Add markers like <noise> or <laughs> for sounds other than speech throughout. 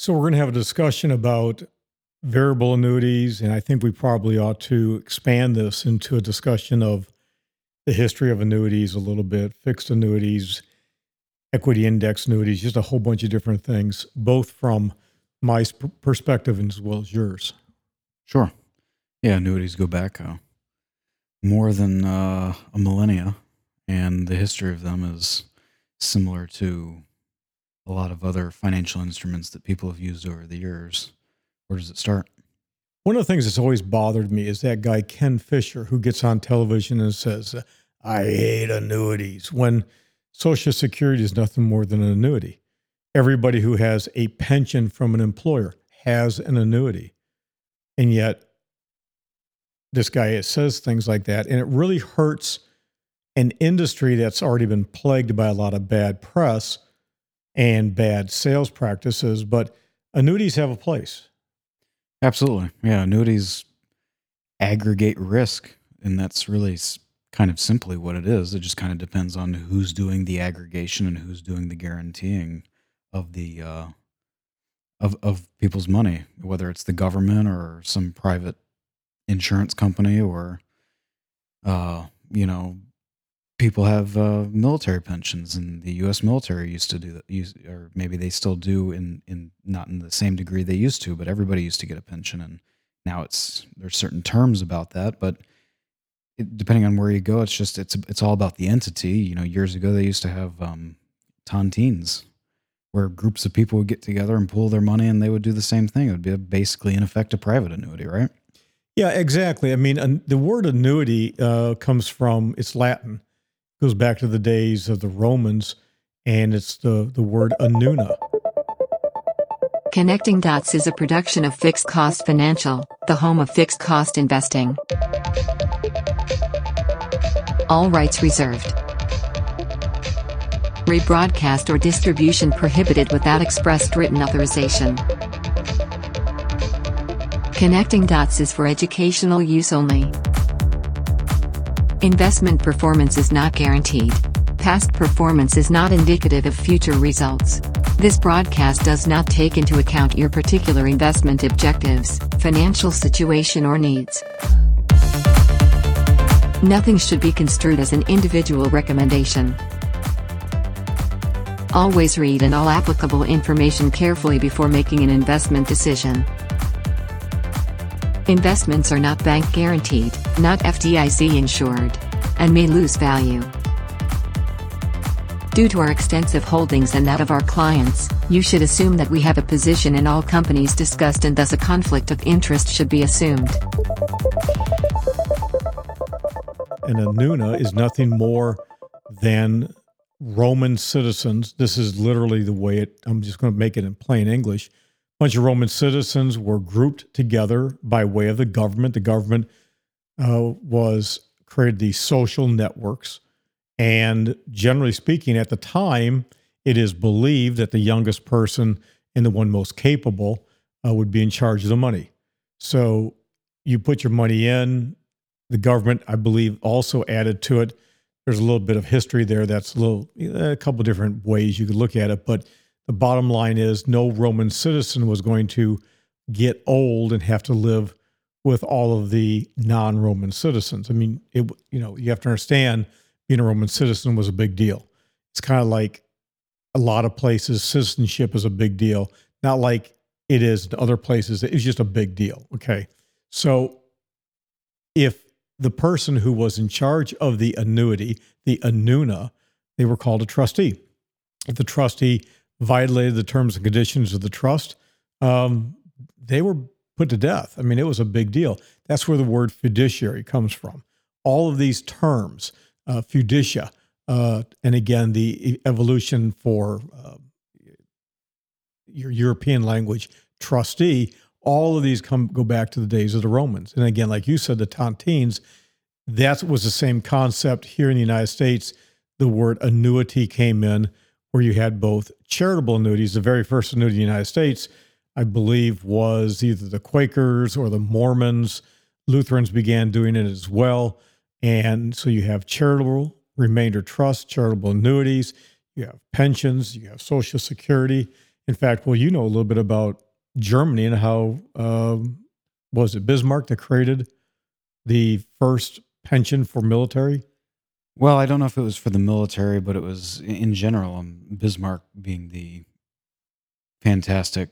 So, we're going to have a discussion about variable annuities, and I think we probably ought to expand this into a discussion of the history of annuities a little bit, fixed annuities, equity index annuities, just a whole bunch of different things, both from my perspective as well as yours. Sure. Yeah, annuities go back uh, more than uh, a millennia, and the history of them is similar to a lot of other financial instruments that people have used over the years. Where does it start? One of the things that's always bothered me is that guy Ken Fisher who gets on television and says, "I hate annuities," when Social Security is nothing more than an annuity. Everybody who has a pension from an employer has an annuity. And yet, this guy says things like that, and it really hurts an industry that's already been plagued by a lot of bad press and bad sales practices. But annuities have a place. Absolutely. Yeah. Annuities aggregate risk. And that's really kind of simply what it is. It just kind of depends on who's doing the aggregation and who's doing the guaranteeing of the uh, of of people's money, whether it's the government or some private insurance company or uh, you know people have uh, military pensions and the U.S. military used to do that, or maybe they still do in in not in the same degree they used to, but everybody used to get a pension, and now it's there's certain terms about that, but it, depending on where you go, it's just it's it's all about the entity. You know, years ago they used to have um, tontines, where groups of people would get together and pool their money, and they would do the same thing. It would be basically in effect a private annuity, right? Yeah, exactly. I mean, the word annuity uh, comes from it's Latin, goes back to the days of the Romans, and it's the the word anuna. Connecting Dots is a production of Fixed Cost Financial, the home of fixed cost investing. All rights reserved. Rebroadcast or distribution prohibited without expressed written authorization. Connecting Dots is for educational use only. Investment performance is not guaranteed. Past performance is not indicative of future results. This broadcast does not take into account your particular investment objectives, financial situation, or needs. Nothing should be construed as an individual recommendation. Always read and all applicable information carefully before making an investment decision. Investments are not bank guaranteed, not FDIC insured, and may lose value. Due to our extensive holdings and that of our clients, you should assume that we have a position in all companies discussed and thus a conflict of interest should be assumed and Annuna is nothing more than Roman citizens. This is literally the way it, I'm just going to make it in plain English. Bunch of Roman citizens were grouped together by way of the government. The government uh, was created these social networks. And generally speaking, at the time, it is believed that the youngest person and the one most capable uh, would be in charge of the money. So you put your money in, the government, I believe, also added to it. There's a little bit of history there. That's a little, a couple different ways you could look at it. But the bottom line is no Roman citizen was going to get old and have to live with all of the non-Roman citizens. I mean, it, you know, you have to understand being a Roman citizen was a big deal. It's kind of like a lot of places, citizenship is a big deal. Not like it is in other places. It's just a big deal. Okay. So if the person who was in charge of the annuity, the annuna, they were called a trustee. If the trustee violated the terms and conditions of the trust, um, they were put to death. I mean, it was a big deal. That's where the word fiduciary comes from. All of these terms, uh, fiducia, uh, and again, the evolution for uh, your European language, trustee, all of these come go back to the days of the Romans. And again, like you said, the tontines, that was the same concept here in the United States. The word annuity came in, where you had both charitable annuities. The very first annuity in the United States, I believe, was either the Quakers or the Mormons. Lutherans began doing it as well. And so you have charitable remainder trust, charitable annuities, you have pensions, you have Social Security. In fact, well, you know a little bit about Germany and how um, was it Bismarck that created the first pension for military? Well, I don't know if it was for the military, but it was in general. Um, Bismarck being the fantastic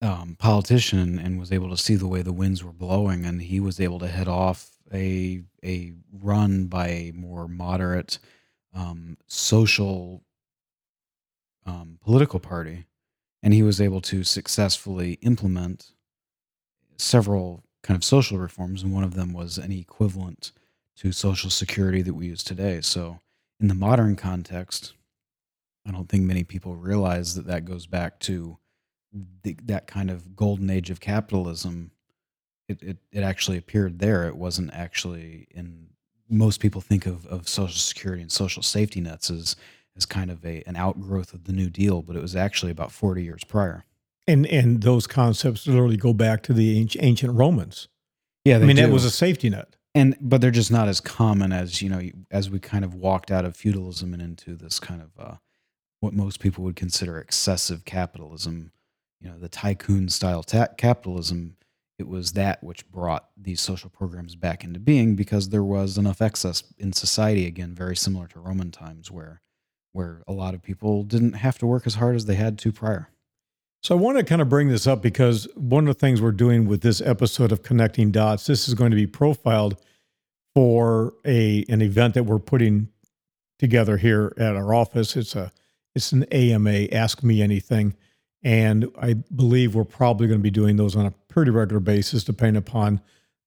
um, politician and was able to see the way the winds were blowing, and he was able to head off a a run by a more moderate um, social um, political party, and he was able to successfully implement several kind of social reforms, and one of them was an equivalent to Social Security that we use today. So, in the modern context, I don't think many people realize that that goes back to the, that kind of golden age of capitalism. It, it it actually appeared there. It wasn't actually in. Most people think of, of Social Security and social safety nets as as kind of a an outgrowth of the New Deal, but it was actually about forty years prior. And and those concepts literally go back to the ancient Romans. Yeah, I mean do. that was a safety net. And but they're just not as common as you know as we kind of walked out of feudalism and into this kind of uh, what most people would consider excessive capitalism. You know, the tycoon style ta- capitalism. It was that which brought these social programs back into being because there was enough excess in society. Again, very similar to Roman times, where where a lot of people didn't have to work as hard as they had to prior. So I want to kind of bring this up because one of the things we're doing with this episode of Connecting Dots, this is going to be profiled for a an event that we're putting together here at our office. It's a it's an AMA, Ask Me Anything, and I believe we're probably going to be doing those on a pretty regular basis, depending upon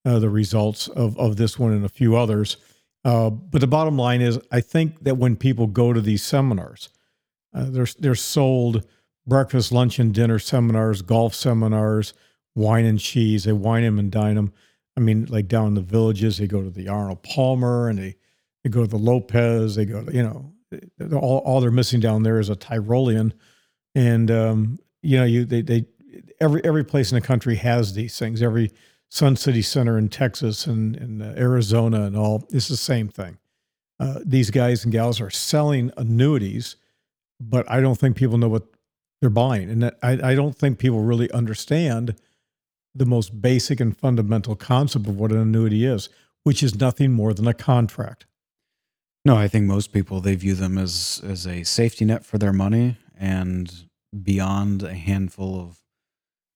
uh, the results of of this one and a few others. Uh, but the bottom line is, I think that when people go to these seminars, uh, they're they're sold breakfast, lunch, and dinner seminars, golf seminars, wine and cheese. They wine them and dine them. I mean, like down in the villages, they go to the Arnold Palmer and they, they go to the Lopez. They go to, you know, all, all they're missing down there is a Tyrolean. And, um, you know, you, they, they, every, every place in the country has these things. Every Sun City Center in Texas and, and uh, Arizona and all, it's the same thing. Uh, these guys and gals are selling annuities, but I don't think people know what they're buying. And I, I don't think people really understand the most basic and fundamental concept of what an annuity is, which is nothing more than a contract. No, I think most people they view them as as a safety net for their money and beyond a handful of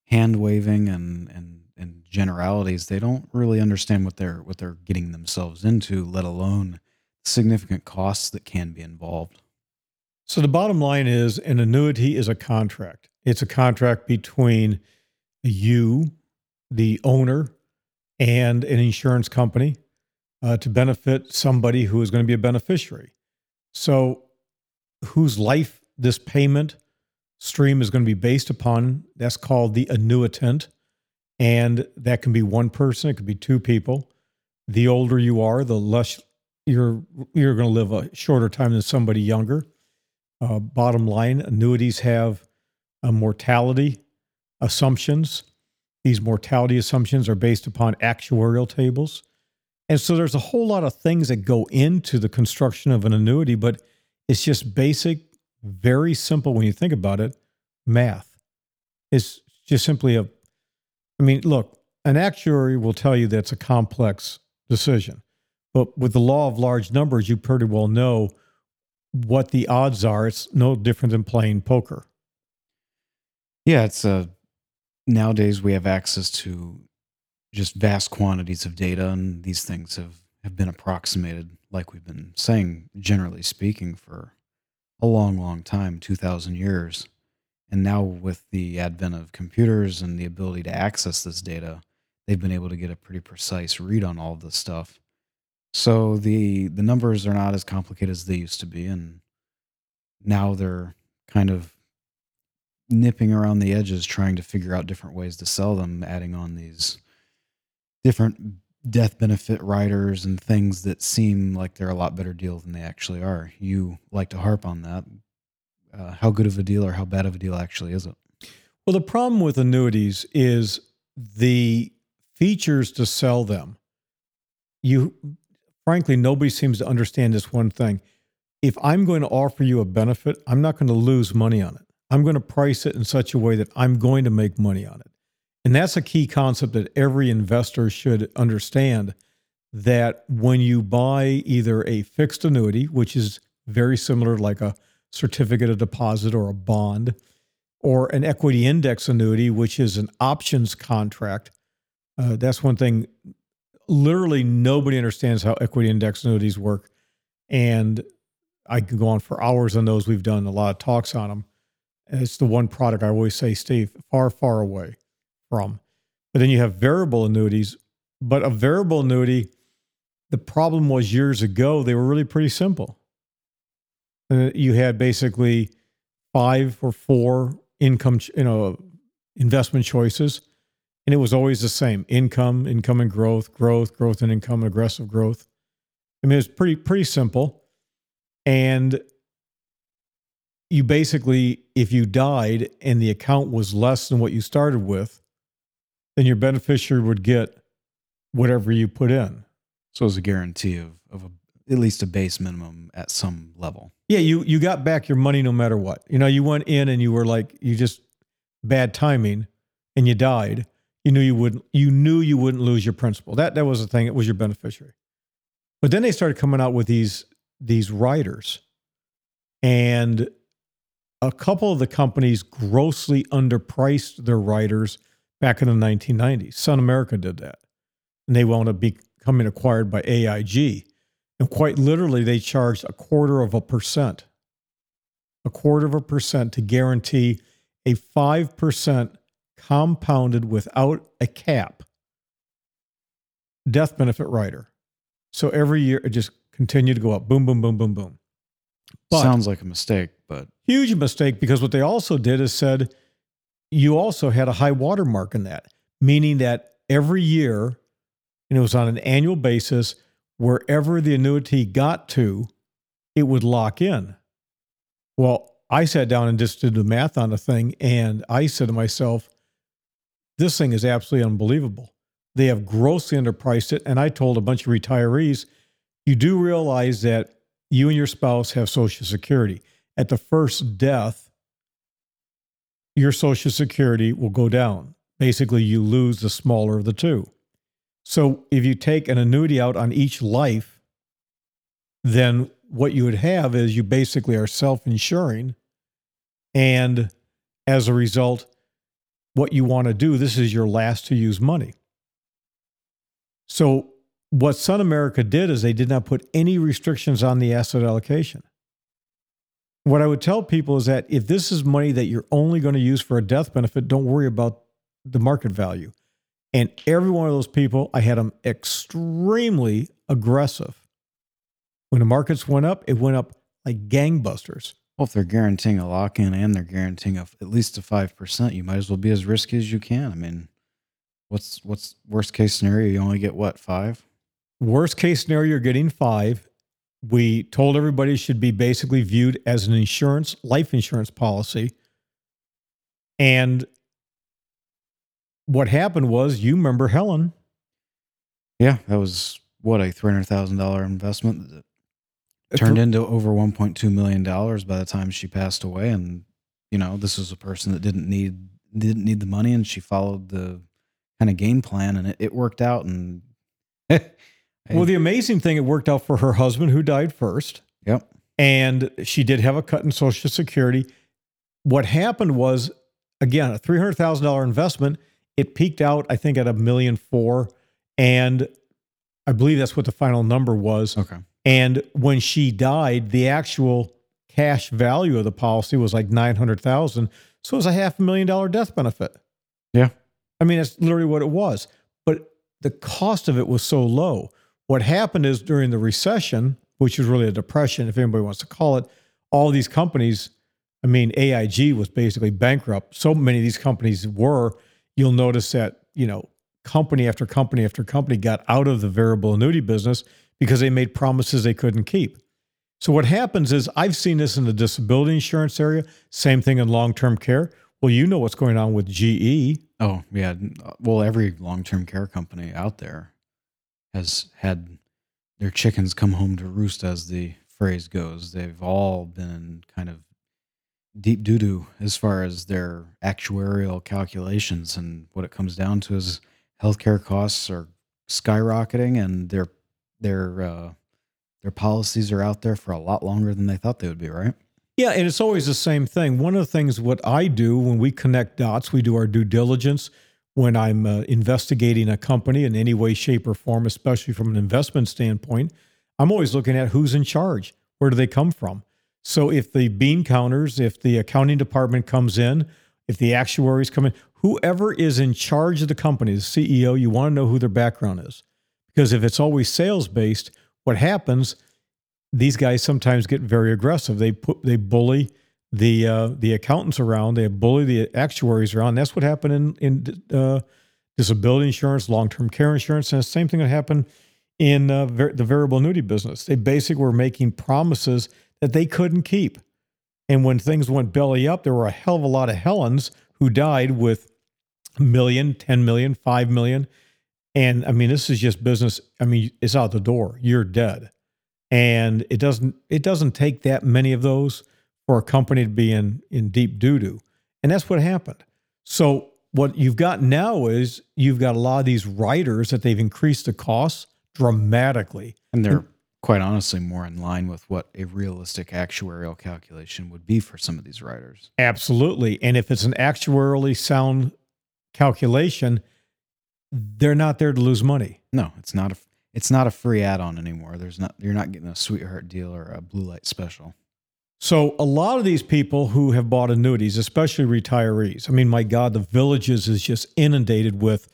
hand waving and, and and generalities, they don't really understand what they're what they're getting themselves into, let alone significant costs that can be involved. So the bottom line is an annuity is a contract. It's a contract between you, the owner, and an insurance company uh, to benefit somebody who is going to be a beneficiary. So, whose life this payment stream is going to be based upon, that's called the annuitant. And that can be one person, it could be two people. The older you are, the less you're you're going to live a shorter time than somebody younger. Uh, bottom line, annuities have a mortality assumptions. These mortality assumptions are based upon actuarial tables. And so there's a whole lot of things that go into the construction of an annuity, but it's just basic, very simple when you think about it math. It's just simply a, I mean, look, an actuary will tell you that's a complex decision. But with the law of large numbers, you pretty well know what the odds are. It's no different than playing poker. Yeah, it's a uh, nowadays we have access to just vast quantities of data, and these things have have been approximated, like we've been saying, generally speaking, for a long, long time, two thousand years. And now, with the advent of computers and the ability to access this data, they've been able to get a pretty precise read on all of this stuff. So the the numbers are not as complicated as they used to be, and now they're kind of nipping around the edges, trying to figure out different ways to sell them, adding on these different death benefit riders and things that seem like they're a lot better deal than they actually are. You like to harp on that. Uh, how good of a deal or how bad of a deal actually is it? Well, the problem with annuities is the features to sell them. You frankly, nobody seems to understand this one thing. If I'm going to offer you a benefit, I'm not going to lose money on it. I'm going to price it in such a way that I'm going to make money on it. And that's a key concept that every investor should understand that when you buy either a fixed annuity, which is very similar like a certificate of deposit or a bond, or an equity index annuity, which is an options contract. Uh, that's one thing. Literally, nobody understands how equity index annuities work. And I can go on for hours on those. We've done a lot of talks on them. It's the one product I always say stay far, far away from. But then you have variable annuities. But a variable annuity, the problem was years ago, they were really pretty simple. Uh, you had basically five or four income, you know, investment choices, and it was always the same: income, income and growth, growth, growth and income, aggressive growth. I mean, it's pretty pretty simple, and you basically, if you died and the account was less than what you started with, then your beneficiary would get whatever you put in. So it's a guarantee of, of a, at least a base minimum at some level. Yeah, you you got back your money no matter what. You know, you went in and you were like you just bad timing and you died. You knew you wouldn't you knew you wouldn't lose your principal. That that was the thing. It was your beneficiary. But then they started coming out with these these riders. And a couple of the companies grossly underpriced their riders back in the 1990s. Sun America did that. And they wound up becoming acquired by AIG. And quite literally, they charged a quarter of a percent, a quarter of a percent to guarantee a 5% compounded without a cap death benefit rider. So every year it just continued to go up boom, boom, boom, boom, boom. But Sounds like a mistake, but huge mistake because what they also did is said you also had a high water mark in that, meaning that every year, and it was on an annual basis, wherever the annuity got to, it would lock in. Well, I sat down and just did the math on the thing, and I said to myself, this thing is absolutely unbelievable. They have grossly underpriced it. And I told a bunch of retirees, you do realize that you and your spouse have Social Security. At the first death, your Social Security will go down. Basically, you lose the smaller of the two. So if you take an annuity out on each life, then what you would have is you basically are self insuring. And as a result, what you want to do, this is your last to use money. So, what Sun America did is they did not put any restrictions on the asset allocation. What I would tell people is that if this is money that you're only going to use for a death benefit, don't worry about the market value. And every one of those people, I had them extremely aggressive. When the markets went up, it went up like gangbusters. Well, if they're guaranteeing a lock in and they're guaranteeing a, at least a 5%, you might as well be as risky as you can. I mean, what's what's worst case scenario? You only get what, five? Worst case scenario, you're getting five. We told everybody it should be basically viewed as an insurance, life insurance policy. And what happened was, you remember Helen. Yeah, that was what a three hundred thousand dollar investment that turned into over one point two million dollars by the time she passed away. And you know, this was a person that didn't need didn't need the money, and she followed the kind of game plan, and it, it worked out. And <laughs> well, the amazing thing, it worked out for her husband who died first. Yep. And she did have a cut in Social Security. What happened was, again, a three hundred thousand dollar investment it peaked out, I think, at a million four. And I believe that's what the final number was. Okay. And when she died, the actual cash value of the policy was like 900,000. So it was a half a million dollar death benefit. Yeah. I mean, that's literally what it was. But the cost of it was so low. What happened is during the recession, which was really a depression, if anybody wants to call it, all these companies, I mean, AIG was basically bankrupt. So many of these companies were you'll notice that, you know, company after company after company got out of the variable annuity business because they made promises they couldn't keep. So what happens is I've seen this in the disability insurance area, same thing in long-term care. Well, you know what's going on with GE. Oh, yeah. Well, every long-term care company out there has had their chickens come home to roost as the phrase goes. They've all been kind of deep doo doo as far as their actuarial calculations. And what it comes down to is healthcare costs are skyrocketing and their their uh, their policies are out there for a lot longer than they thought they would be, right? Yeah, and it's always the same thing. One of the things what I do when we connect dots, we do our due diligence when I'm uh, investigating a company in any way, shape, or form, especially from an investment standpoint. I'm always looking at who's in charge. Where do they come from? So if the bean counters, if the accounting department comes in, if the actuaries come in, whoever is in charge of the company, the CEO, you want to know who their background is. Because if it's always sales based, what happens, these guys sometimes get very aggressive. They put they bully the uh, the accountants around, they bully the actuaries around. That's what happened in in uh, disability insurance, long term care insurance, and the same thing that happened in uh, ver- the variable annuity business. They basically were making promises that they couldn't keep. And when things went belly up, there were a hell of a lot of Helens who died with a million, 10 million, 5 million. And I mean, this is just business. I mean, it's out the door. You're dead. And it doesn't it doesn't take that many of those for a company to be in in deep doo-doo. And that's what happened. So what you've got now is you've got a lot of these riders that they've increased the costs dramatically. And they're quite honestly more in line with what a realistic actuarial calculation would be for some of these riders. Absolutely. And if it's an actuarially sound calculation, they're not there to lose money. No, it's not a it's not a free add-on anymore. There's not you're not getting a sweetheart deal or a blue light special. So a lot of these people who have bought annuities, especially retirees, I mean, my God, the villages is just inundated with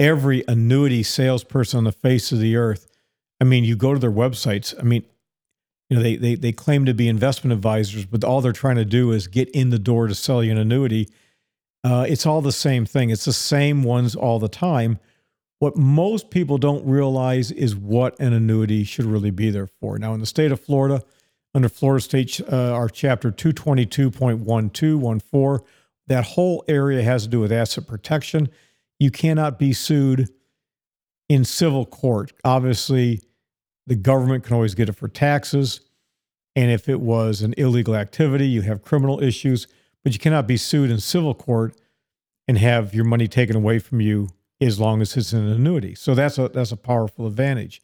every annuity salesperson on the face of the earth. I mean, you go to their websites. I mean, you know, they they they claim to be investment advisors, but all they're trying to do is get in the door to sell you an annuity. Uh, it's all the same thing. It's the same ones all the time. What most people don't realize is what an annuity should really be there for. Now, in the state of Florida, under Florida State, uh, our chapter 222.1214, that whole area has to do with asset protection. You cannot be sued in civil court. Obviously, the government can always get it for taxes. And if it was an illegal activity, you have criminal issues, but you cannot be sued in civil court and have your money taken away from you as long as it's an annuity. So that's a that's a powerful advantage.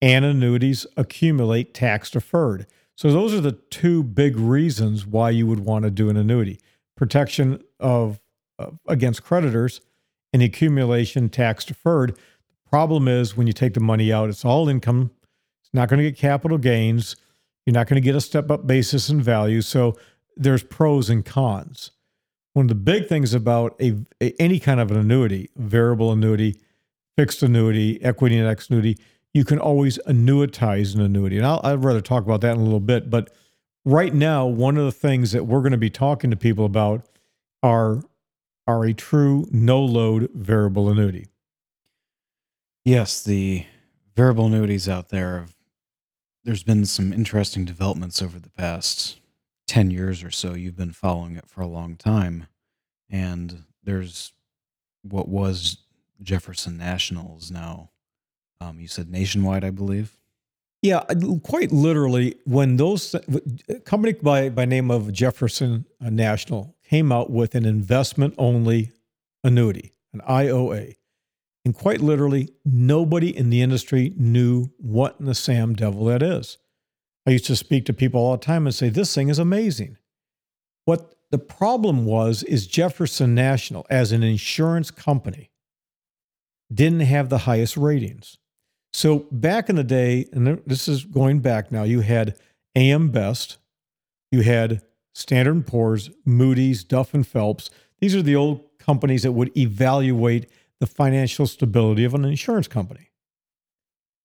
And annuities accumulate tax deferred. So those are the two big reasons why you would want to do an annuity: protection of, of against creditors and accumulation tax deferred. The problem is when you take the money out, it's all income. It's not going to get capital gains. You're not going to get a step up basis in value. So there's pros and cons. One of the big things about a, a any kind of an annuity, variable annuity, fixed annuity, equity index annuity, you can always annuitize an annuity. And I'll, I'd rather talk about that in a little bit. But right now, one of the things that we're going to be talking to people about are, are a true no load variable annuity. Yes, the variable annuities out there, there's been some interesting developments over the past 10 years or so. You've been following it for a long time. And there's what was Jefferson Nationals now. Um, you said nationwide, I believe. Yeah, quite literally, when those a company by by name of Jefferson uh, National came out with an investment only annuity, an IOA, and quite literally, nobody in the industry knew what in the Sam Devil that is. I used to speak to people all the time and say, "This thing is amazing." What the problem was is Jefferson National, as an insurance company, didn't have the highest ratings. So back in the day, and this is going back now, you had AM Best, you had Standard & Poor's, Moody's, Duff and Phelps. These are the old companies that would evaluate the financial stability of an insurance company.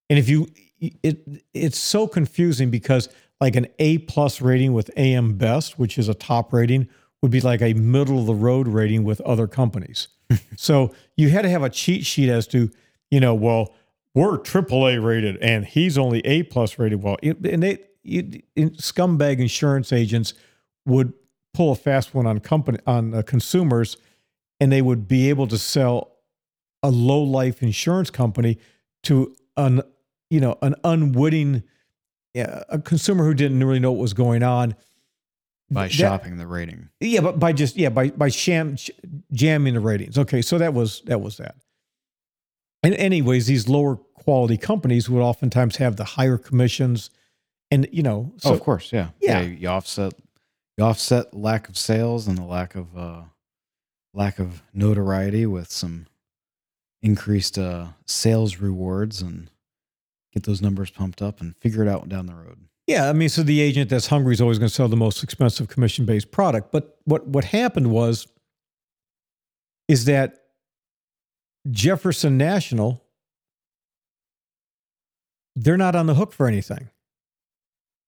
And if you, it, it's so confusing because like an A plus rating with AM Best, which is a top rating, would be like a middle of the road rating with other companies. <laughs> so you had to have a cheat sheet as to, you know, well, we're AAA rated and he's only A plus rated. Well, and they it, scumbag insurance agents would pull a fast one on company on uh, consumers, and they would be able to sell a low life insurance company to an you know an unwitting uh, a consumer who didn't really know what was going on. by that- shopping the rating. Yeah, but by just yeah by by sham jamming the ratings. Okay, so that was that was that. And anyways, these lower quality companies would oftentimes have the higher commissions, and you know, so oh, of course, yeah. Yeah. You offset you offset lack of sales and the lack of uh lack of notoriety with some increased uh sales rewards and get those numbers pumped up and figure it out down the road. Yeah, I mean, so the agent that's hungry is always going to sell the most expensive commission-based product. But what what happened was is that Jefferson National they're not on the hook for anything.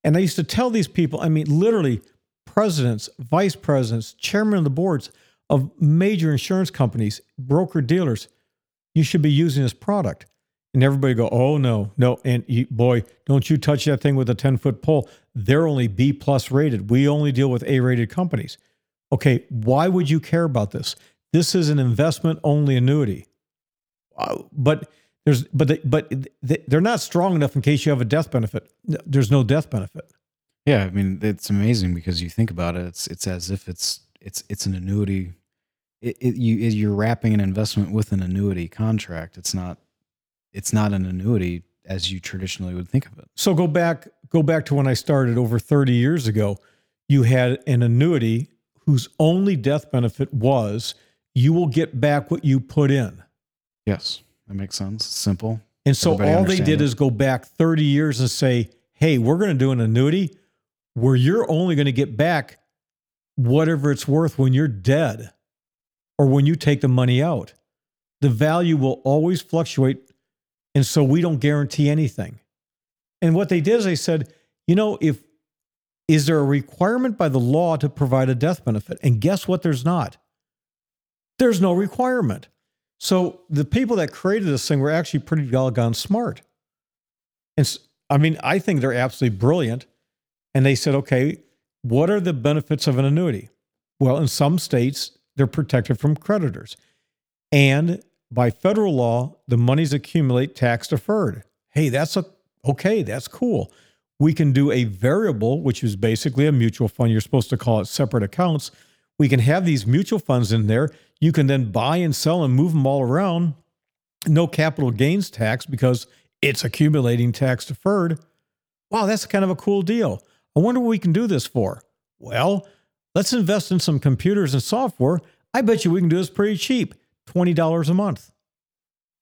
And I used to tell these people, I mean, literally presidents, vice presidents, chairman of the boards of major insurance companies, broker dealers, you should be using this product. And everybody go, oh no, no, and you, boy, don't you touch that thing with a ten foot pole. They're only B plus rated. We only deal with A rated companies. Okay, why would you care about this? This is an investment only annuity. Uh, But there's but they, but they- they're not strong enough in case you have a death benefit. There's no death benefit. Yeah, I mean it's amazing because you think about it, it's it's as if it's it's it's an annuity. It, it you you're wrapping an investment with an annuity contract. It's not it's not an annuity as you traditionally would think of it. So go back go back to when I started over 30 years ago. You had an annuity whose only death benefit was you will get back what you put in. Yes, that makes sense. Simple. And so Everybody all they did it. is go back 30 years and say, hey, we're going to do an annuity where you're only going to get back whatever it's worth when you're dead or when you take the money out. The value will always fluctuate. And so we don't guarantee anything. And what they did is they said, you know, if is there a requirement by the law to provide a death benefit? And guess what? There's not. There's no requirement. So the people that created this thing were actually pretty doggone smart. And I mean, I think they're absolutely brilliant. And they said, okay, what are the benefits of an annuity? Well, in some states, they're protected from creditors. And by federal law, the monies accumulate tax deferred. Hey, that's a okay, that's cool. We can do a variable, which is basically a mutual fund. You're supposed to call it separate accounts. We can have these mutual funds in there. You can then buy and sell and move them all around. No capital gains tax because it's accumulating tax deferred. Wow, that's kind of a cool deal. I wonder what we can do this for. Well, let's invest in some computers and software. I bet you we can do this pretty cheap $20 a month.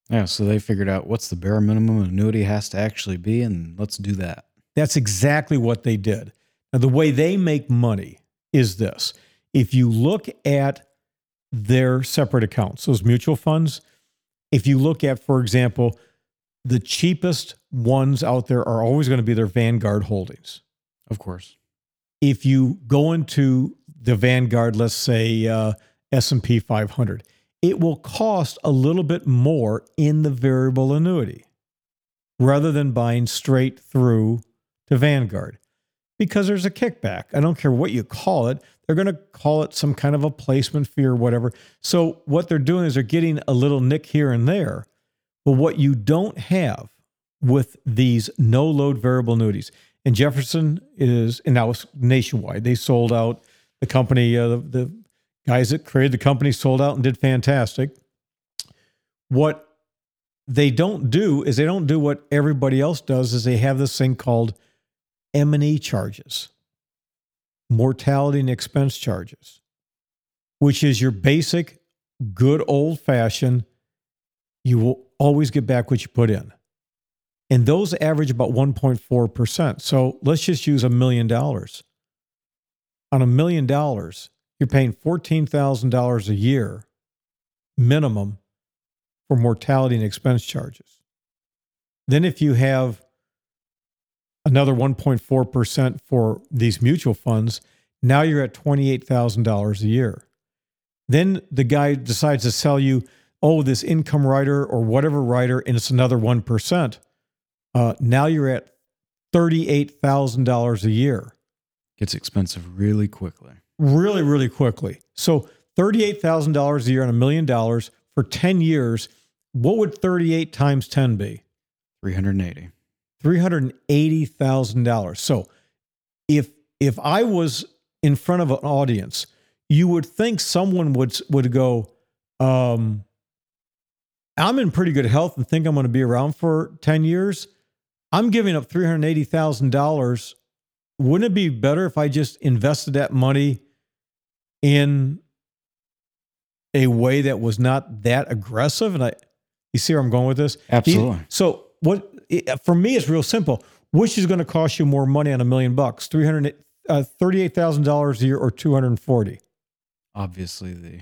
Yeah, so they figured out what's the bare minimum annuity has to actually be, and let's do that. That's exactly what they did. Now, the way they make money is this if you look at their separate accounts, those mutual funds, if you look at, for example, the cheapest ones out there are always going to be their Vanguard holdings. Of course. If you go into the Vanguard, let's say uh, S&P 500, it will cost a little bit more in the variable annuity rather than buying straight through to Vanguard because there's a kickback. I don't care what you call it. They're going to call it some kind of a placement fee or whatever. So what they're doing is they're getting a little nick here and there. But what you don't have with these no load variable annuities, and Jefferson is, and now it's nationwide. They sold out the company, uh, the, the guys that created the company sold out and did fantastic. What they don't do is they don't do what everybody else does is they have this thing called M&E charges, mortality and expense charges, which is your basic good old fashioned you will always get back what you put in. And those average about 1.4%. So let's just use a million dollars. On a million dollars, you're paying $14,000 a year minimum for mortality and expense charges. Then, if you have another 1.4% for these mutual funds, now you're at $28,000 a year. Then the guy decides to sell you, oh, this income rider or whatever rider, and it's another 1%. Uh, now you're at $38,000 a year Gets expensive really quickly. Really, really quickly. So $38,000 a year and a million dollars for 10 years. What would 38 times 10 be? 380. $380,000. So if if I was in front of an audience, you would think someone would would go, um, "I'm in pretty good health and think I'm going to be around for ten years. I'm giving up three hundred eighty thousand dollars. Wouldn't it be better if I just invested that money in a way that was not that aggressive?" And I, you see where I'm going with this? Absolutely. So what it- for me it's real simple. Which is going to cost you more money on a million bucks? Three hundred uh, thirty-eight thousand dollars a year or two hundred and forty? Obviously, the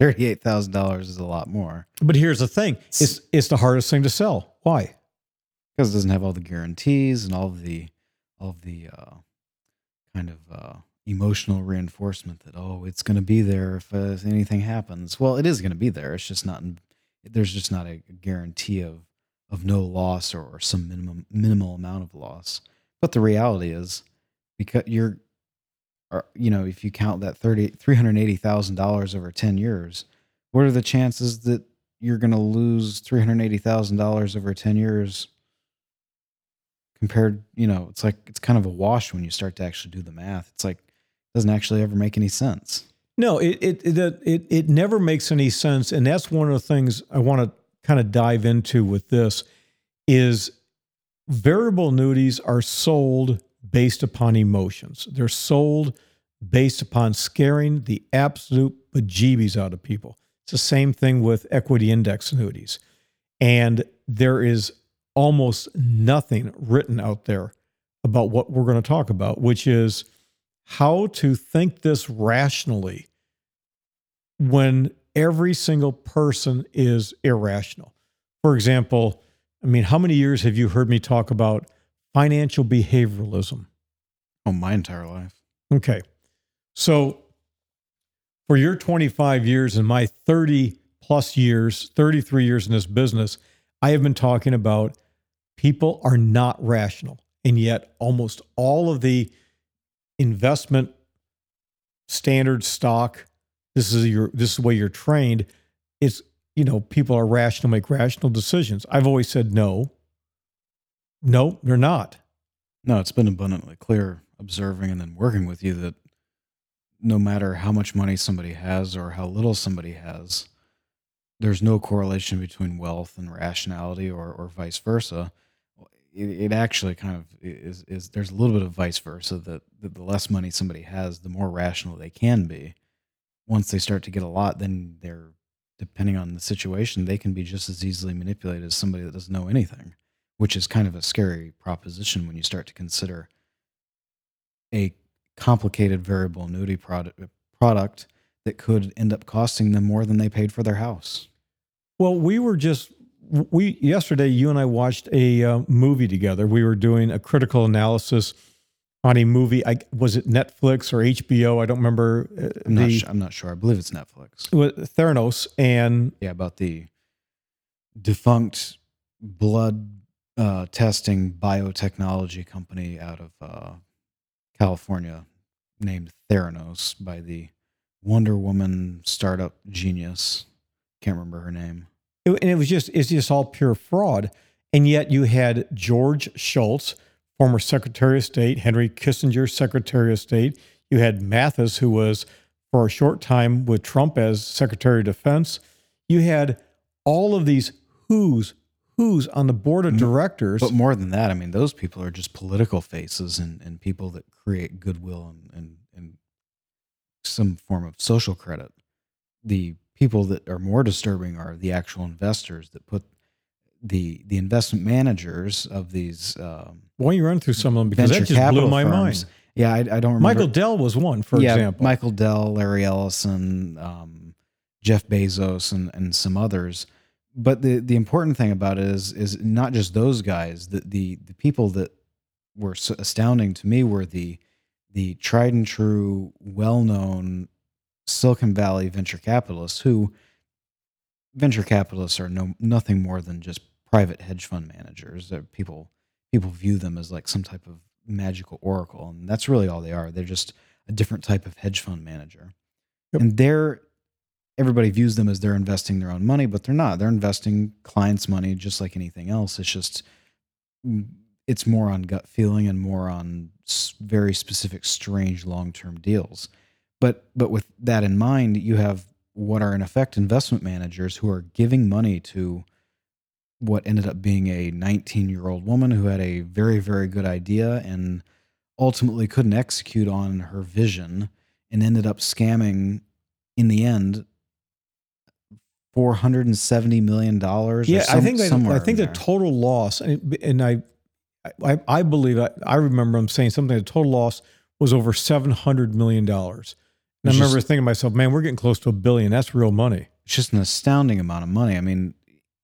thirty-eight thousand dollars is a lot more But here's the thing: it's it's the hardest thing to sell. Why? because it doesn't have all the guarantees and all of the all of the uh, kind of uh, emotional reinforcement that oh, it's going to be there if, uh, anything happens. Well, it is going to be there. It's just not. There's just not a guarantee of of no loss or, or some minimum minimal amount of loss. But the reality is, because you're, or, you know, if you count that thirty three hundred eighty thousand dollars over ten years, what are the chances that you're going to lose three hundred eighty thousand dollars over ten years? Compared, you know, it's like it's kind of a wash when you start to actually do the math. It's like doesn't actually ever make any sense. No, it it it it, it never makes any sense, and that's one of the things I want to kind of dive into with this is variable annuities are sold based upon emotions. They're sold based upon scaring the absolute bejeebies out of people. It's the same thing with equity index annuities. And there is almost nothing written out there about what we're going to talk about, which is how to think this rationally when every single person is irrational. For example, I mean, how many years have you heard me talk about financial behavioralism? Oh, my entire life. Okay. So for your 25 years and my 30 plus years, 33 years in this business, I have been talking about people are not rational. And yet almost all of the investment standard stock, this is your this is the way you're trained, it's you know, people are rational, make rational decisions. I've always said no. No, they're not. No, it's been abundantly clear observing and then working with you that no matter how much money somebody has or how little somebody has, there's no correlation between wealth and rationality or, or vice versa. It, it actually kind of is, is there's a little bit of vice versa that, that the less money somebody has, the more rational they can be. Once they start to get a lot, then they're depending on the situation, they can be just as easily manipulated as somebody that doesn't know anything, which is kind of a scary proposition when you start to consider a complicated variable annuity product product that could end up costing them more than they paid for their house. Well, we were just we yesterday. You and I watched a uh, movie together. We were doing a critical analysis on a movie. I was it Netflix or HBO? I don't remember. Uh, I'm not. the Su- I'm not sure. I believe it's Netflix. with Theranos, and Yeah, about the defunct blood uh, testing biotechnology company out of uh, California named Theranos by the Wonder Woman startup genius. Can't remember her name. It, and it was just it's just all pure fraud. And yet you had George Shultz, former Secretary of State, Henry Kissinger, Secretary of State. You had Mattis, who was for a short time with Trump as Secretary of Defense. You had all of these who's who's on the board of directors. But more than that, I mean, those people are just political faces and, and people that create goodwill and, and, and some form of social credit. The people that are more disturbing are the actual investors that put the the investment managers of these um, Why don't you run through some of them because that just blew my firms. mind. Yeah, I, I don't remember. Michael Dell was one, for yeah, example. Michael Dell, Larry Ellison, um, Jeff Bezos, and and some others. But the the important thing about it is is not just those guys. The the the people that were so astounding to me were the the tried and true, well known Silicon Valley venture capitalists who venture capitalists are no nothing more than just private hedge fund managers. They're people people view them as like some type of magical oracle, and that's really all they are. They're just a different type of hedge fund manager, Yep. and they're everybody views them as they're investing their own money, but they're not. They're investing clients' money just like anything else. It's just mm, it's more on gut feeling and more on very specific, strange long term deals. But but with that in mind, you have what are in effect investment managers who are giving money to what ended up being a 19 year old woman who had a very very good idea and ultimately couldn't execute on her vision and ended up scamming in the end 470 million dollars Yeah, I think that, I think the total loss, and, and I, I, I believe I, I remember him saying something. The total loss was over seven hundred million dollars. And I remember just- thinking to myself, man, we're getting close to a billion. That's real money it's just an astounding amount of money i mean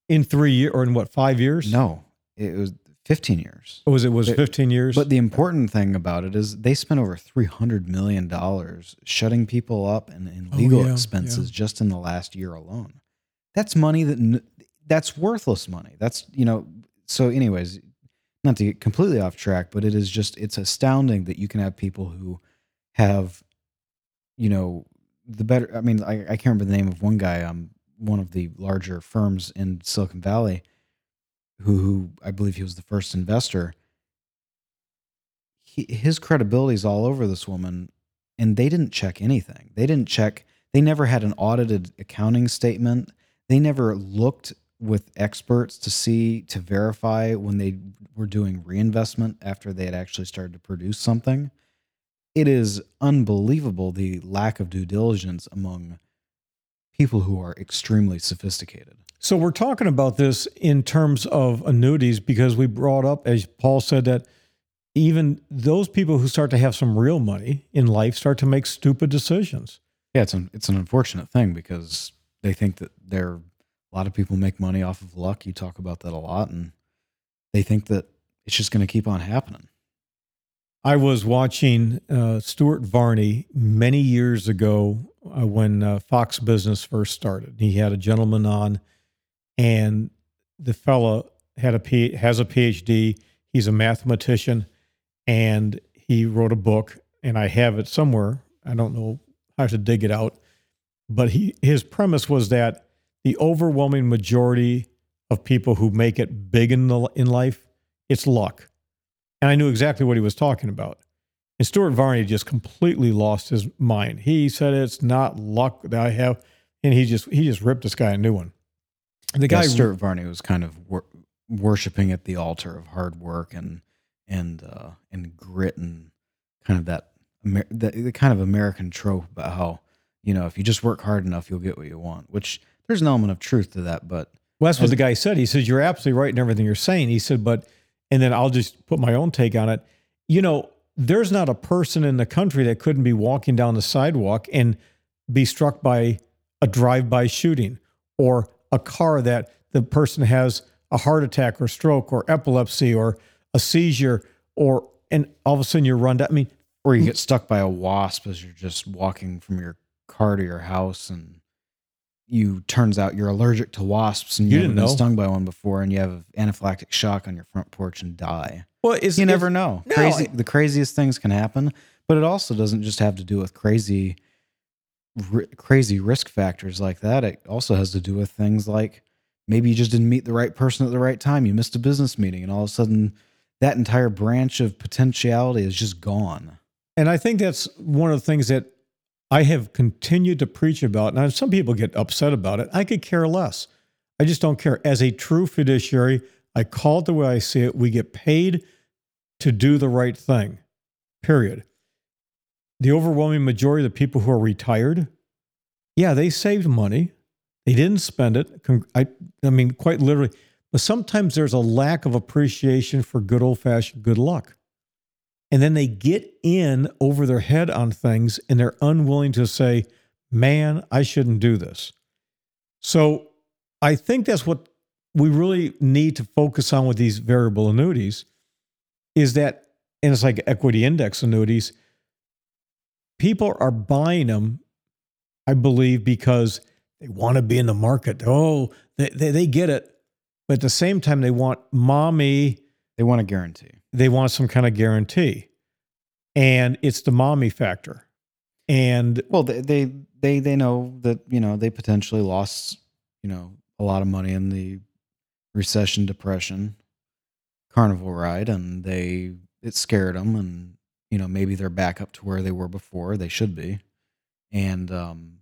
in three years or in what five years? no it was 15 years Or was it was But- fifteen years? But the important thing about it is they spent over three hundred million dollars shutting people up and in Oh, legal yeah, expenses just in the last year alone. That's money that that's worthless money. That's you know. So, anyways, not to get completely off track, but it is just it's astounding that you can have people who have, you know, the better. I mean, I, I can't remember the name of one guy. Um, one of the larger firms in Silicon Valley, who who I believe he was the first investor he, his credibility is all over this woman and they didn't check anything they didn't check they never had an audited accounting statement they never looked with experts to see to verify when they were doing reinvestment after they had actually started to produce something it is unbelievable the lack of due diligence among people who are extremely sophisticated So we're talking about this in terms of annuities because we brought up, as Paul said, that even those people who start to have some real money in life start to make stupid decisions. Yeah, it's an it's an unfortunate thing because they think that there a lot of people make money off of luck. You talk about that a lot, and they think that it's just going to keep on happening. I was watching uh, Stuart Varney many years ago uh, when uh, Fox Business first started. He had a gentleman on, and the fella had a P, has a PhD. He's a mathematician, and he wrote a book, and I have it somewhere. I don't know how to dig it out, but he his premise was that the overwhelming majority of people who make it big in the in life, it's luck and I knew exactly what he was talking about. And Stuart Varney just completely lost his mind. He said it's not luck that I have, and he just he just ripped this guy a new one. The guy guy, Stuart Varney was kind of wor- worshiping at the altar of hard work and and uh, and grit and kind of that, Amer- the, the kind of American trope about how you know if you just work hard enough you'll get what you want. Which there's an element of truth to that, but well, that's what the guy said. He says you're absolutely right in everything you're saying. He said, but and then I'll just put my own take on it. You know, there's not a person in the country that couldn't be walking down the sidewalk and be struck by a drive-by shooting or a car that the person has a heart attack or stroke or epilepsy or a seizure or and all of a sudden you're run down. I mean, or you get stuck by a wasp as you're just walking from your car to your house and you turns out you're allergic to wasps and you, You didn't been know. stung by one before and you have anaphylactic shock on your front porch and die. well, it's, You never know. no, Crazy I- the craziest things can happen, but it also doesn't just have to do with crazy ri- crazy risk factors like that. It also has to do with things like maybe you just didn't meet the right person at the right time. You missed a business meeting and all of a sudden that entire branch of potentiality is just gone. And I think that's one of the things that I have continued to preach about. Now, some people get upset about it. I could care less. I just don't care. As a true fiduciary, I call it the way I see it. We get paid to do the right thing, period. The overwhelming majority of the people who are retired, yeah, they saved money. They didn't spend it. I, I mean, quite literally. But sometimes there's a lack of appreciation for good old fashioned good luck and then they get in over their head on things and they're unwilling to say, man, I shouldn't do this. So I think that's what we really need to focus on with these variable annuities is that, and it's like equity index annuities, people are buying them, I believe, because they want to be in the market. Oh, they, they, they get it. But at the same time, they want mommy They want a guarantee. They want some kind of guarantee. And it's the mommy factor. And Well, they, they they they know that you know they potentially lost you know a lot of money in the recession depression, carnival ride and they it scared them and you know maybe they're back up to where they were before they should be and um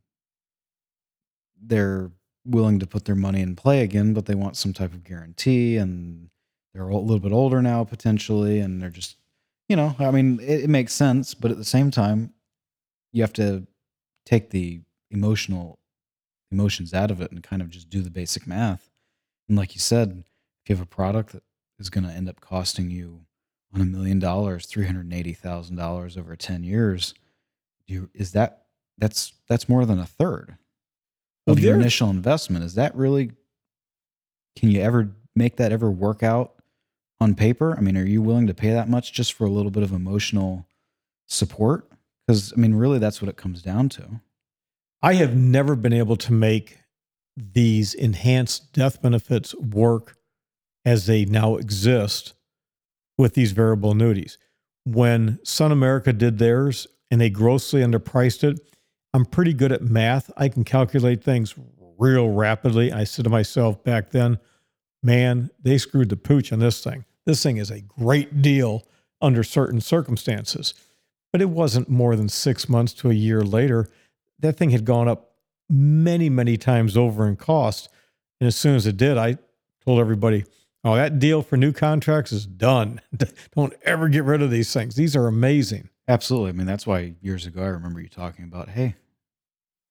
they're willing to put their money in play again but they want some type of guarantee and they're a little bit older now potentially and they're just you know i mean it, it makes sense but at the same time you have to take the emotional emotions out of it and kind of just do the basic math and like you said if you have a product that is going to end up costing you on a million dollars, three hundred eighty thousand dollars over ten years, you is that that's that's more than a third Well, of your initial investment. Is that really? Can you ever make that ever work out on paper? I mean, are you willing to pay that much just for a little bit of emotional support? Because I mean, really, that's what it comes down to. I have never been able to make these enhanced death benefits work as they now exist with these variable annuities. When SunAmerica did theirs and they grossly underpriced it, I'm pretty good at math. I can calculate things real rapidly. I said to myself back then, man, they screwed the pooch on this thing. This thing is a great deal under certain circumstances. But it wasn't more than six months to a year later that thing had gone up many, many times over in cost. And as soon as it did, I told everybody, oh, that deal for new contracts is done. <laughs> Don't ever get rid of these things. These are amazing. Absolutely. I mean, that's why years ago I remember you talking about, hey,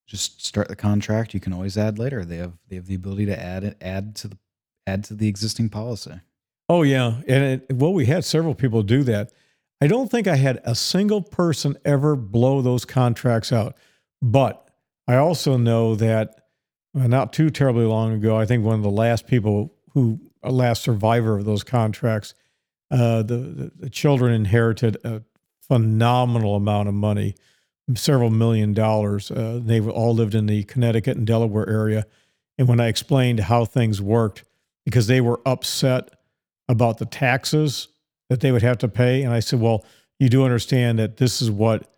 just start the contract. You can always add later. They have they have the ability to add it, add to the add to the existing policy. Oh, yeah. And it, well, we had several people do that. I don't think I had a single person ever blow those contracts out. But I also know that uh, not too terribly long ago, I think one of the last people who, a last survivor of those contracts, uh, the, the, the children inherited a phenomenal amount of money, several million dollars. Uh, they all lived in the Connecticut and Delaware area. And when I explained how things worked, because they were upset about the taxes that they would have to pay. And I said, Well, you do understand that this is what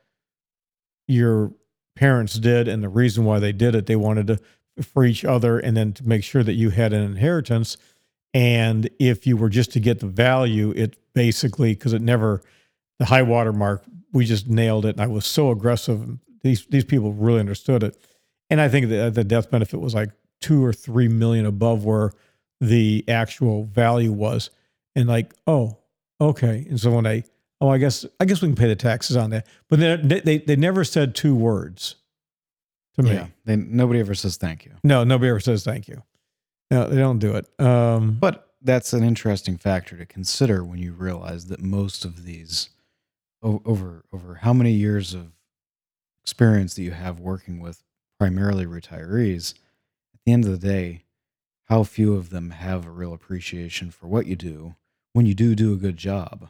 your parents did, and the reason why they did it, they wanted to for each other and then to make sure that you had an inheritance. And if you were just to get the value, it basically, because it never, the high water mark, we just nailed it. And I was so aggressive. These, these people really understood it. And I think that the death benefit was like two or three million above where the actual value was. And like, oh, okay. And so when I, oh, I guess, I guess we can pay the taxes on that. But they, they, they never said two words to me. Yeah. They, nobody ever says thank you. No, nobody ever says thank you. No, they don't do it. Um, But that's an interesting factor to consider when you realize that most of these over over how many years of experience that you have working with primarily retirees at the end of the day how few of them have a real appreciation for what you do when you do do a good job.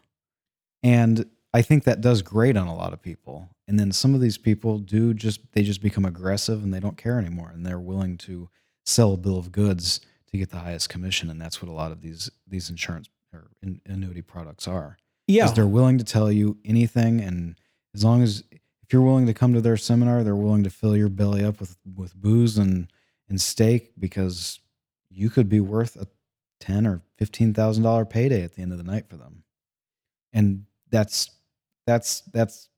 And i think that does great on a lot of people. And then some of these people do just they just become aggressive and they don't care anymore and they're willing to sell a bill of goods to get the highest commission. And that's what a lot of these these insurance or in, annuity products are yeah. they're willing to tell you anything. And as long as if you're willing to come to their seminar they're willing to fill your belly up with with booze and and steak because you could be worth a ten or fifteen thousand dollar payday at the end of the night for them and that's that's that's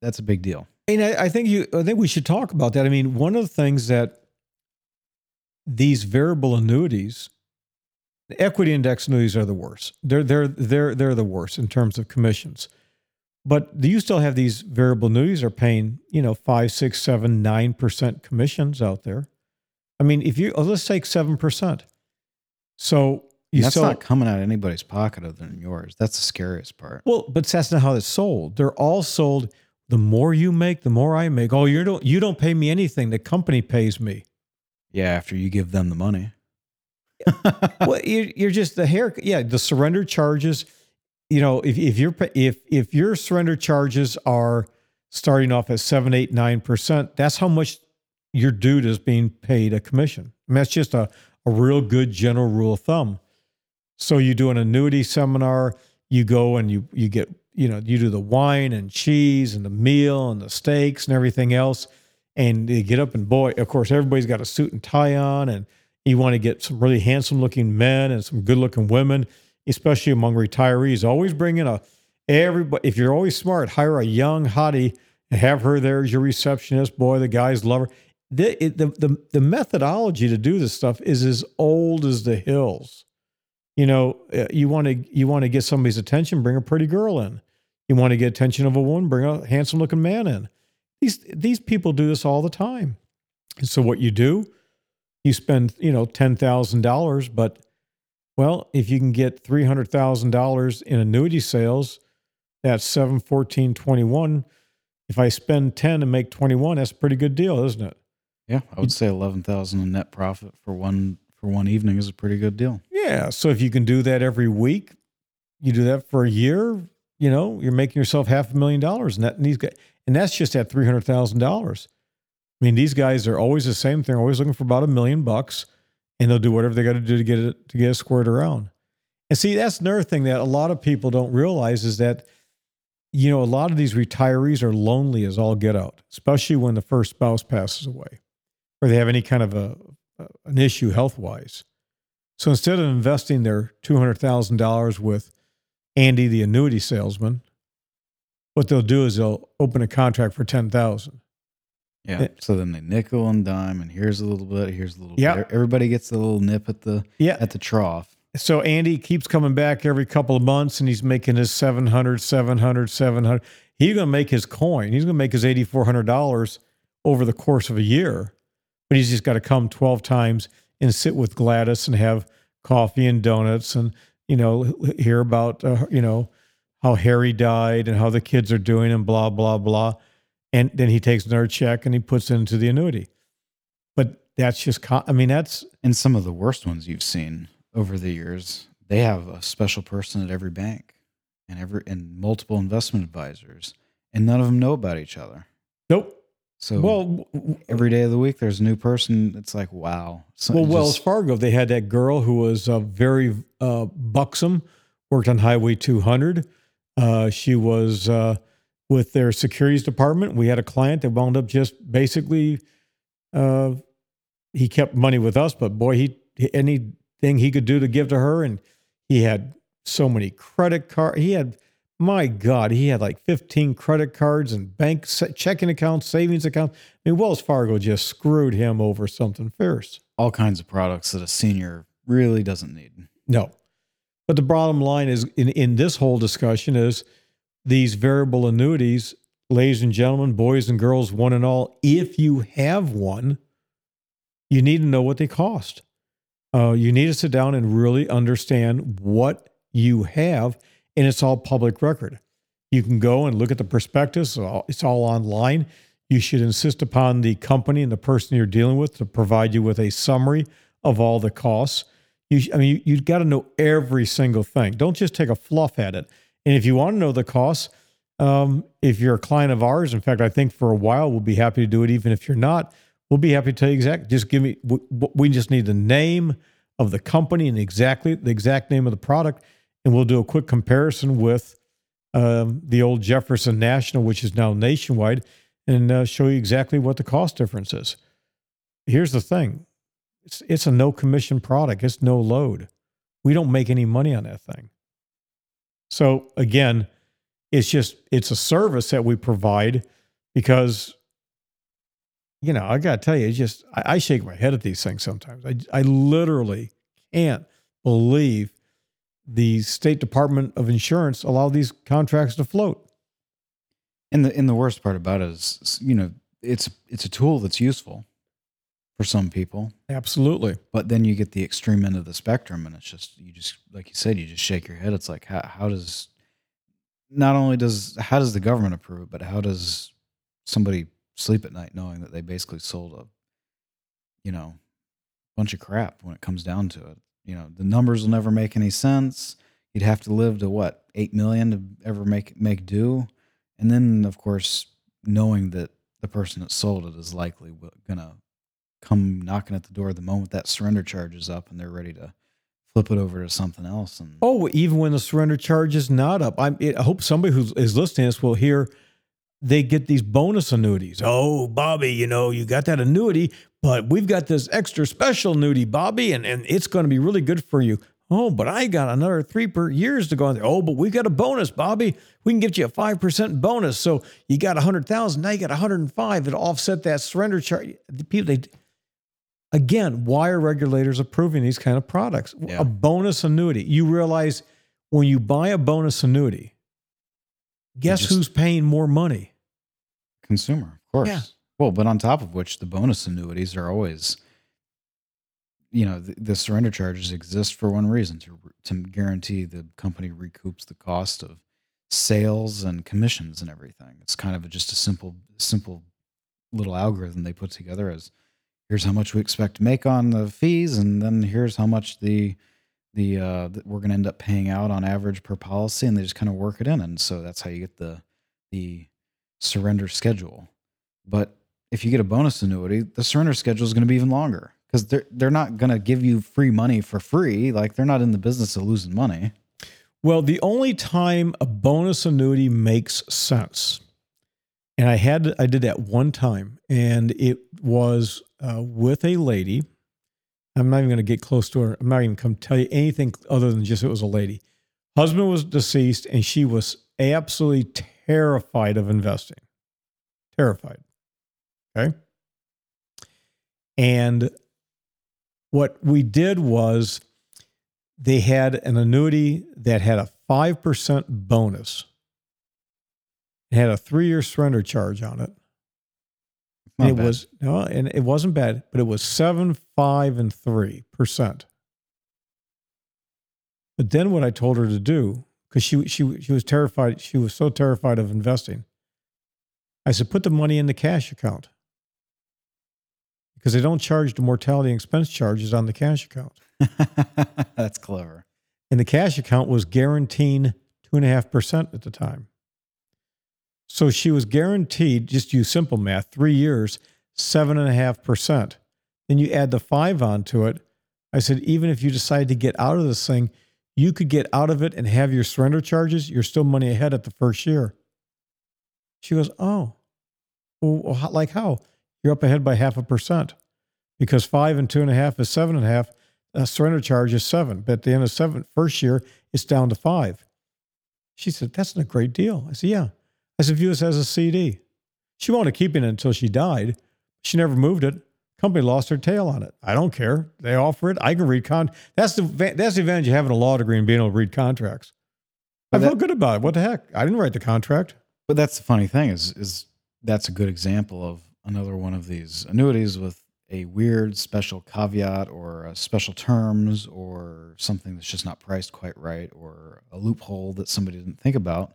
that's a big deal mean, I, I think you. I think we should talk about that. I mean, one of the things that these variable annuities, equity index annuities are the worst. They're they're they're they're the worst in terms of commissions. But do you still have these variable annuities are paying you know five, six, seven, nine percent commissions out there. I mean, if you oh, let's take seven percent. So you that's still not coming out of anybody's pocket other than yours that's the scariest part well, but that's not how it's sold. They're all sold. The more you make, the more I make. Oh, you don't you don't pay me anything. The company pays me. yeah after you give them the money <laughs> well, you're, you're just the hair. Yeah, the surrender charges. You know, if if your if if your surrender charges are starting off at seven, eight, nine percent, that's how much your dude is being paid a commission. Mean, that's just a a real good general rule of thumb. So you do an annuity seminar, you go and you you get you know you do the wine and cheese and the meal and the steaks and everything else, and you get up and boy, of course, everybody's got a suit and tie on, and you want to get some really handsome looking men and some good looking women. especially among retirees. Always bring in a everybody. If you're always smart, hire a young hottie and have her there as your receptionist. Boy, the guys love her. The, the, the, the methodology to do this stuff is as old as the hills. You know, uh, you want to you want to get somebody's attention, bring a pretty girl in. You want to get attention of a woman, bring a handsome looking man in. These these people do this all the time. And so what you do, you spend, you know, $10,000, but well, if you can get $300,000 in annuity sales, that's 7 14 21. If I spend 10 and make 21, that's a pretty good deal, isn't it? Yeah, I would say 11,000 in net profit for one for one evening is a pretty good deal. Yeah, so if you can do that every week, you do that for a year, you know, you're making yourself half a million dollars and that and these guys, and that's just at $300,000. I mean, these guys are always the same thing, always looking for about a million bucks, and they'll do whatever they got to do to get it to get it squared around. And see, that's another thing that a lot of people don't realize is that, you know, a lot of these retirees are lonely as all get out, especially when the first spouse passes away, or they have any kind of a an issue health wise. So instead of investing their two hundred thousand dollars with Andy, the annuity salesman, what they'll do is they'll open a contract for ten thousand Yeah. Yeah. So then they nickel and dime, and here's a little bit, here's a little Yeah. bit. Everybody gets a little nip at the Yeah. at the trough. So Andy keeps coming back every couple of months and he's making his 700, 700, 700. He's going to make his coin. He's going to make his $8,400 over the course of a year. But he's just got to come 12 times and sit with Gladys and have coffee and donuts and, you know, hear about, uh, you know, how Harry died and how the kids are doing and blah, blah, blah. And then he takes another check and he puts it into the annuity. But that's just, co- I mean, that's, And some of the worst ones you've seen over the years, they have a special person at every bank and every and multiple investment advisors, and none of them know about each other. nope. So Well, every day of the week, there's a new person. It's like wow. So Well, it Wells Fargo, they had that girl who was uh, very uh, buxom, worked on Highway 200. Uh, she was uh, with their securities department. We had a client that wound up just basically, uh, he kept money with us, but boy, he anything he could do to give to her, and he had so many credit card. He had, my God, he had like 15 credit cards and bank checking accounts, savings accounts. I mean, Wells Fargo just screwed him over something fierce. all kinds of products that a senior really doesn't need. No. But the bottom line is in, in this whole discussion is these variable annuities, ladies and gentlemen, boys and girls, one and all, if you have one, you need to know what they cost. Uh, you need to sit down and really understand what you have, and it's all public record. You can go and look at the prospectus, it's all- it's all online. You should insist upon the company and the person you're dealing with to provide you with a summary of all the costs. You, I mean, you, you got to know every single thing. Don't just take a fluff at it. And if you want to know the costs, um, if you're a client of ours, in fact, I think for a while we'll be happy to do it. Even if you're not, we'll be happy to tell you exactly. Just give me. We, we just need the name of the company and exactly the exact name of the product, and we'll do a quick comparison with um, the old Jefferson National, which is now nationwide, and uh, show you exactly what the cost difference is. Here's the thing: it's it's a no commission product. It's no load. We don't make any money on that thing. So again, it's just it's a service that we provide because you know I got to tell you, it's just I, I shake my head at these things sometimes. I I literally can't believe the State Department of Insurance allow these contracts to float. And the and the worst part about it is, you know, it's it's a tool that's useful for some people, Absolutely. but then you get the extreme end of the spectrum, and it's just you just like you said, you just shake your head. It's like how how does not only does how does the government approve it, but how does somebody sleep at night knowing that they basically sold a you know bunch of crap when it comes down to it. You know, the numbers will never make any sense. You'd have to live to what eight million to ever make make do, and then of course knowing that the person that sold it is likely gonna come knocking at the door the moment that surrender charge is up and they're ready to flip it over to something else. And Oh, even when the surrender charge is not up, I'm, I hope somebody who is listening to this will hear they get these bonus annuities. Oh, Bobby, you know, you got that annuity, but we've got this extra special annuity, Bobby, and, and it's going to be really good for you. Oh, but I got another three per years to go on there. Oh, but we got a bonus, Bobby. We can get you a five percent bonus. So you got a hundred thousand. Now you got a hundred and five. It offset that surrender charge. The people they again, why are regulators approving these kind of products? Yeah. A bonus annuity. You realize when you buy a bonus annuity, guess who's paying more money? Consumer, of course. Yeah. Well, but on top of which, the bonus annuities are always, you know, the, the surrender charges exist for one reason to to guarantee the company recoups the cost of sales and commissions and everything. It's kind of just a simple, simple little algorithm they put together as here's how much we expect to make on the fees, and then here's how much the the uh, we're going to end up paying out on average per policy, and they just kind of work it in, and so that's how you get the the surrender schedule. But if you get a bonus annuity, the surrender schedule is going to be even longer because they're they're not going to give you free money for free. Like they're not in the business of losing money. Well, the only time a bonus annuity makes sense, and I had I did that one time, and it was uh, with a lady. I'm not even going to get close to her. I'm not even come tell you anything other than just it was a lady. Husband was deceased, and she was absolutely terrified of investing. Terrified. Okay. And what we did was they had an annuity that had a 5% bonus. It had a three year surrender charge on it. It bad. was no, and it wasn't bad, but it was seven, five, and three percent. But then what I told her to do, because she she she was terrified, she was so terrified of investing. I said, put the money in the cash account. Because they don't charge the mortality and expense charges on the cash account. <laughs> That's clever. And the cash account was guaranteeing two and a half percent at the time. So she was guaranteed, just use simple math, three years, seven and a half percent. Then you add the five onto it. I said, even if you decide to get out of this thing, you could get out of it and have your surrender charges. You're still money ahead at the first year. She goes, Oh, well, like how? You're up ahead by half a percent because five and two and a half is seven and a half. A surrender charge is seven, but at the end of seven, first year, it's down to five. She said, That's not a great deal. I said, Yeah. I said, View this as a CD. She wanted to keep it until she died. She never moved it. Company lost their tail on it. I don't care. They offer it. I can read con. That's the that's the advantage of having a law degree and being able to read contracts. I But feel good about it. What the heck? I didn't write the contract. But that's the funny thing is is that's a good example of another one of these annuities with a weird special caveat or a special terms or something that's just not priced quite right or a loophole that somebody didn't think about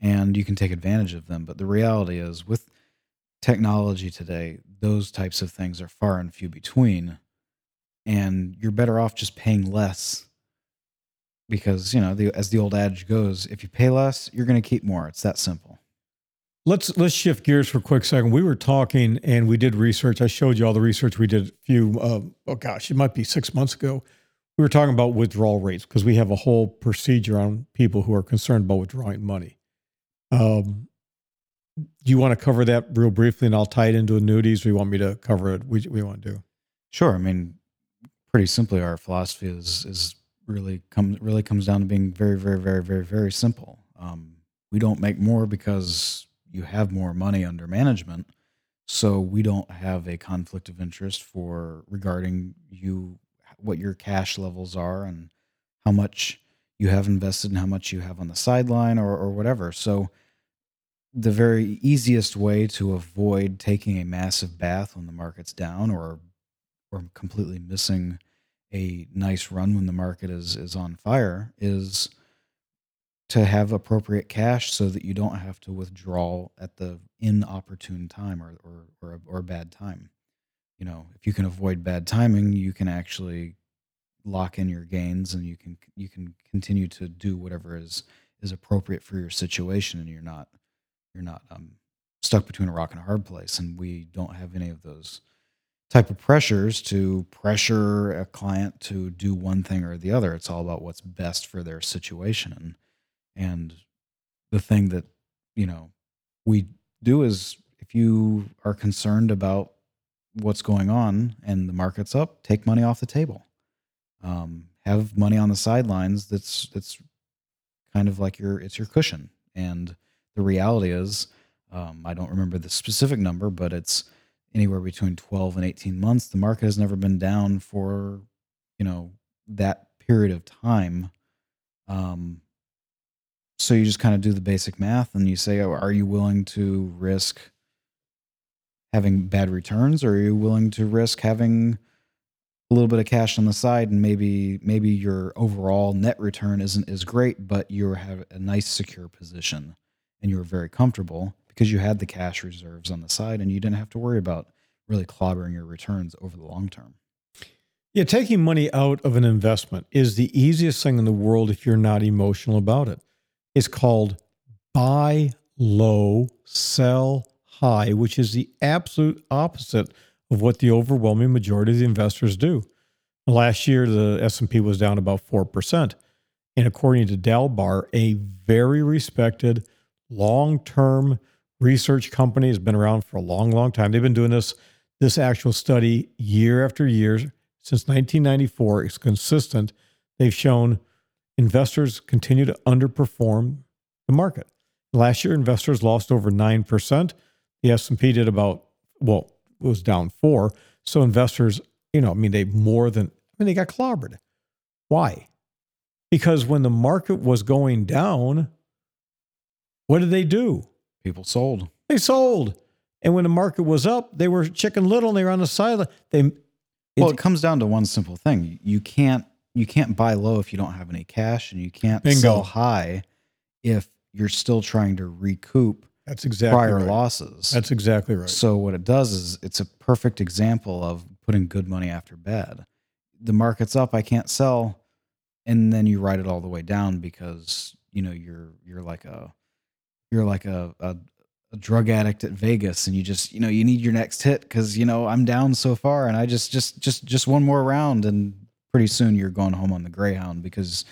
and you can take advantage of them but the reality is with technology today those types of things are far and few between and you're better off just paying less because you know the, as the old adage goes if you pay less you're going to keep more it's that simple Let's let's shift gears for a quick second. We were talking and we did research. I showed you all the research we did a few. Uh, oh gosh, it might be six months ago. We were talking about withdrawal rates because we have a whole procedure on people who are concerned about withdrawing money. Um, you want to cover that real briefly, and I'll tie it into annuities? Or you want me to cover it? We we want to do. Sure. I mean, pretty simply, our philosophy is is really come really comes down to being very, very, very, very, very simple. Um, we don't make more because you have more money under management, so we don't have a conflict of interest for regarding you what your cash levels are and how much you have invested and how much you have on the sideline or or whatever. So the very easiest way to avoid taking a massive bath when the market's down or or completely missing a nice run when the market is is on fire is to have appropriate cash so that you don't have to withdraw at the inopportune time or or or or bad time. You know, if you can avoid bad timing, you can actually lock in your gains and you can you can continue to do whatever is is appropriate for your situation and you're not you're not um, stuck between a rock and a hard place and we don't have any of those type of pressures to pressure a client to do one thing or the other. It's all about what's best for their situation. And, and the thing that, you know, we do is if you are concerned about what's going on and the market's up, take money off the table. Um, have money on the sidelines that's that's kind of like your it's your cushion. And the reality is, um, I don't remember the specific number, but it's anywhere between 12 and 18 months. The market has never been down for, you know, that period of time. Um, so you just kind of do the basic math and you say, oh, are you willing to risk having bad returns or are you willing to risk having a little bit of cash on the side and maybe maybe your overall net return isn't as great but you have a nice secure position and you were very comfortable because you had the cash reserves on the side and you didn't have to worry about really clobbering your returns over the long term Yeah, taking money out of an investment is the easiest thing in the world if you're not emotional about it. It's called buy low, sell high, which is the absolute opposite of what the overwhelming majority of the investors do. Last year, the S&P was down about 4%. And according to Dalbar, a very respected long-term research company has been around for a long, long time. They've been doing this this actual study year after year since 1994. It's consistent. They've shown investors continue to underperform the market. Last year, investors lost over 9%. The S&P did about, well, was down 4 So investors, you know, I mean, they more than, I mean, they got clobbered. Why? Because when the market was going down, what did they do? people sold They sold. And when the market was up, they were chicken little and they were on the side. They well it comes down to one simple thing you can't you can't buy low if you don't have any cash and you can't Bingo. sell high if you're still trying to recoup that's exactly prior right. losses That's exactly right. So what it does is it's a perfect example of putting good money after bad. The market's up, I can't sell, and then you ride it all the way down because you know you're you're like a you're like a, a, a drug addict at Vegas, and you just you know you need your next hit because you know I'm down so far, and I just just just just one more round, and pretty soon you're going home on the Greyhound because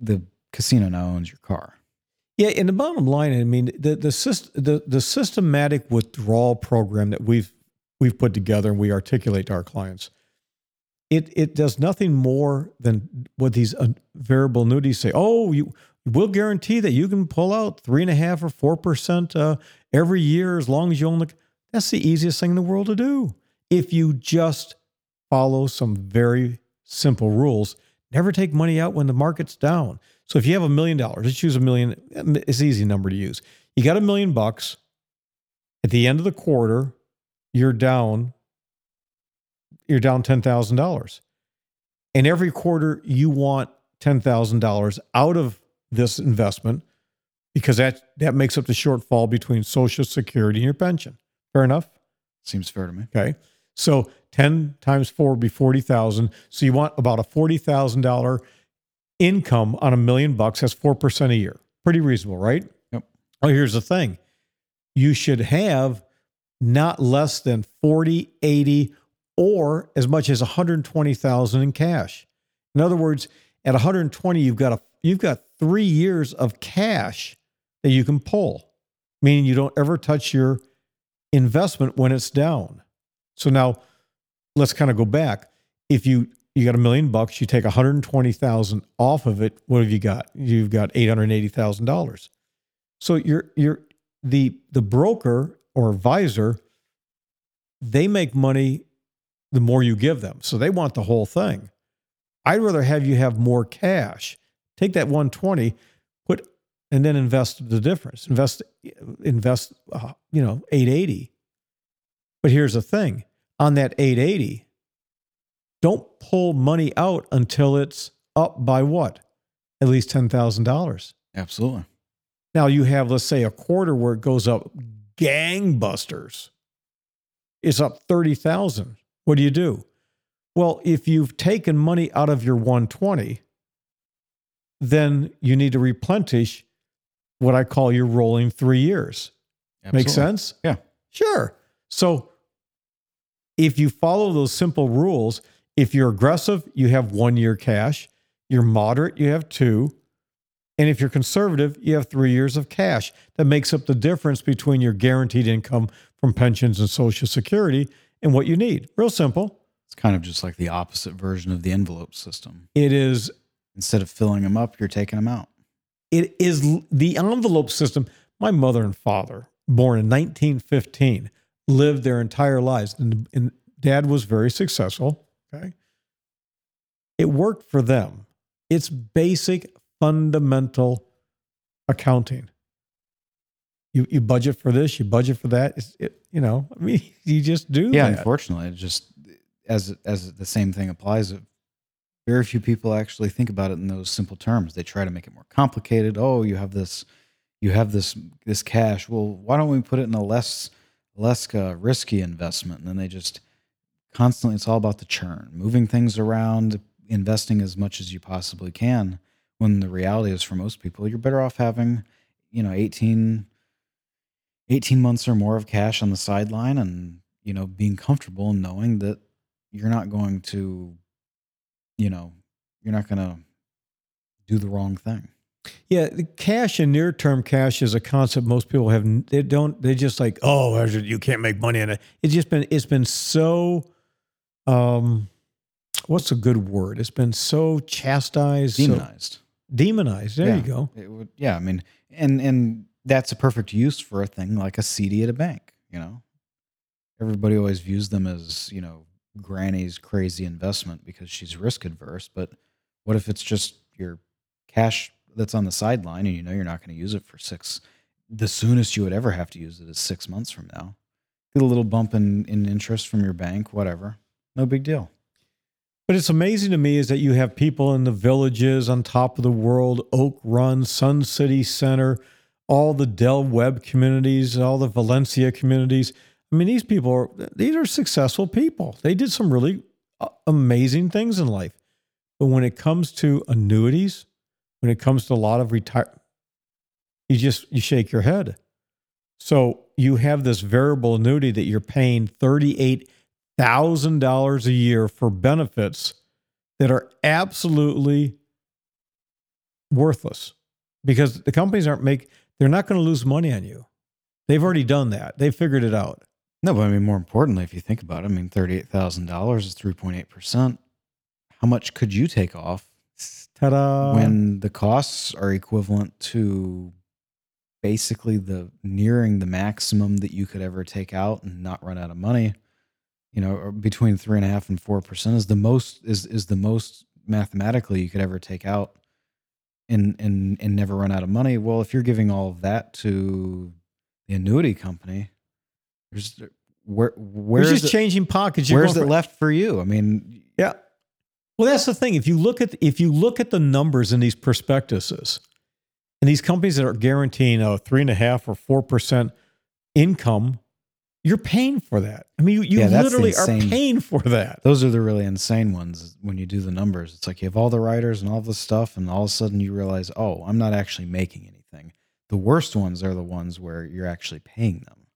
the casino now owns your car. Yeah, and the bottom line, I mean, the the syst- the the systematic withdrawal program that we've we've put together and we articulate to our clients, it it does nothing more than what these uh, variable annuities say. Oh, you will guarantee that you can pull out three and a half or four percent uh, every year as long as you own the. That's the easiest thing in the world to do if you just follow some very simple rules. Never take money out when the market's down. So if you have a million dollars, let's use a million. It's an easy number to use. You got a million bucks. At the end of the quarter, you're down. You're down ten thousand dollars, and every quarter you want ten thousand dollars out of this investment because that that makes up the shortfall between Social Security and your pension. Fair enough. Seems fair to me. Okay. So 10 times 4 would be 40,000. So you want about a $40,000 income on a million bucks. That's 4% a year. Pretty reasonable, right? Yep. Oh, here's the thing. You should have not less than 40, 80 or as much as 120,000 in cash. In other words, at 120 you've got a you've got 3 years of cash that you can pull. Meaning you don't ever touch your investment when it's down. So now let's kind of go back. If you you got a million bucks, you take 120,000 off of it, what have you got? You've got $880,000. So you're you're the the broker or advisor they make money the more you give them. So they want the whole thing. I'd rather have you have more cash. Take that 120, put and then invest the difference. Invest invest uh, you know 880. But here's the thing on that 880, don't pull money out until it's up by what? At least $10,000. Absolutely. Now you have, let's say, a quarter where it goes up gangbusters. It's up 30,000. What do you do? Well, if you've taken money out of your 120, then you need to replenish what I call your rolling three years. Absolutely. Make sense? Yeah. Sure. So if you follow those simple rules, if you're aggressive, you have one year cash. You're moderate, you have two. And if you're conservative, you have three years of cash. That makes up the difference between your guaranteed income from pensions and Social Security and what you need. Real simple. It's kind of just like the opposite version of the envelope system. It is Instead of filling them up, you're taking them out. it is the envelope system. My mother and father, born in 1915, lived their entire lives, and, and dad was very successful. Okay. It worked for them. It's basic, fundamental accounting. You, you budget for this, you budget for that. It's, it, you know, I mean, <laughs> you just do Yeah, that. unfortunately, it just as as the same thing applies. Very few people actually think about it in those simple terms. They try to make it more complicated. Oh, you have this, you have this this cash. Well, why don't we put it in a less less uh, risky investment? And then they just constantly. It's all about the churn, moving things around, investing as much as you possibly can. When the reality is, for most people, you're better off having, you know, 18, 18 months or more of cash on the sideline and you know being comfortable and knowing that you're not going to you know you're not going to do the wrong thing Yeah, cash and near term cash is a concept most people have. They don't. They just like, oh, you can't make money on it. It's just been. It's been so. Um, what's a good word? It's been so chastised, so demonized demonized. There yeah, you go. it would yeah i mean and and that's a perfect use for a thing like a cd at a bank you know everybody always views them as you know granny's crazy investment because she's risk adverse but what if it's just your cash that's on the sideline and you know you're not going to use it for six the soonest you would ever have to use it is six months from now get a little bump in, in interest from your bank whatever no big deal But it's amazing to me is that you have people in the villages on top of the world, Oak Run, Sun City Center, all the Del Webb communities, all the Valencia communities. I mean, these people are these are successful people. They did some really uh, amazing things in life. But when it comes to annuities, when it comes to a lot of retire, you just you shake your head. So you have this variable annuity that you're paying thirty eight thousand dollars a year for benefits that are absolutely worthless because the companies aren't make they're not going to lose money on you. They've already done that. They've figured it out. No, but I mean, more importantly, if you think about it, I mean, thirty-eight thousand dollars is three point eight percent. How much could you take off Ta-da! when the costs are equivalent to basically the nearing the maximum that you could ever take out and not run out of money? You know, between three and a half and four percent is the most is is the most mathematically you could ever take out and and and never run out of money. Well, if you're giving all of that to the annuity company, there's where where You're just it, changing pockets. You're where's it for- left for you? I mean, Yeah. Well, that's the thing. If you look at if you look at the numbers in these prospectuses, and these companies that are guaranteeing a three and a half or four percent income, you're paying for that. I mean, you, you Yeah, literally are paying for that. those are the really insane ones when you do the numbers. It's like you have all the riders and all the stuff, and all of a sudden you realize, oh, I'm not actually making anything. The worst ones are the ones where you're actually paying them.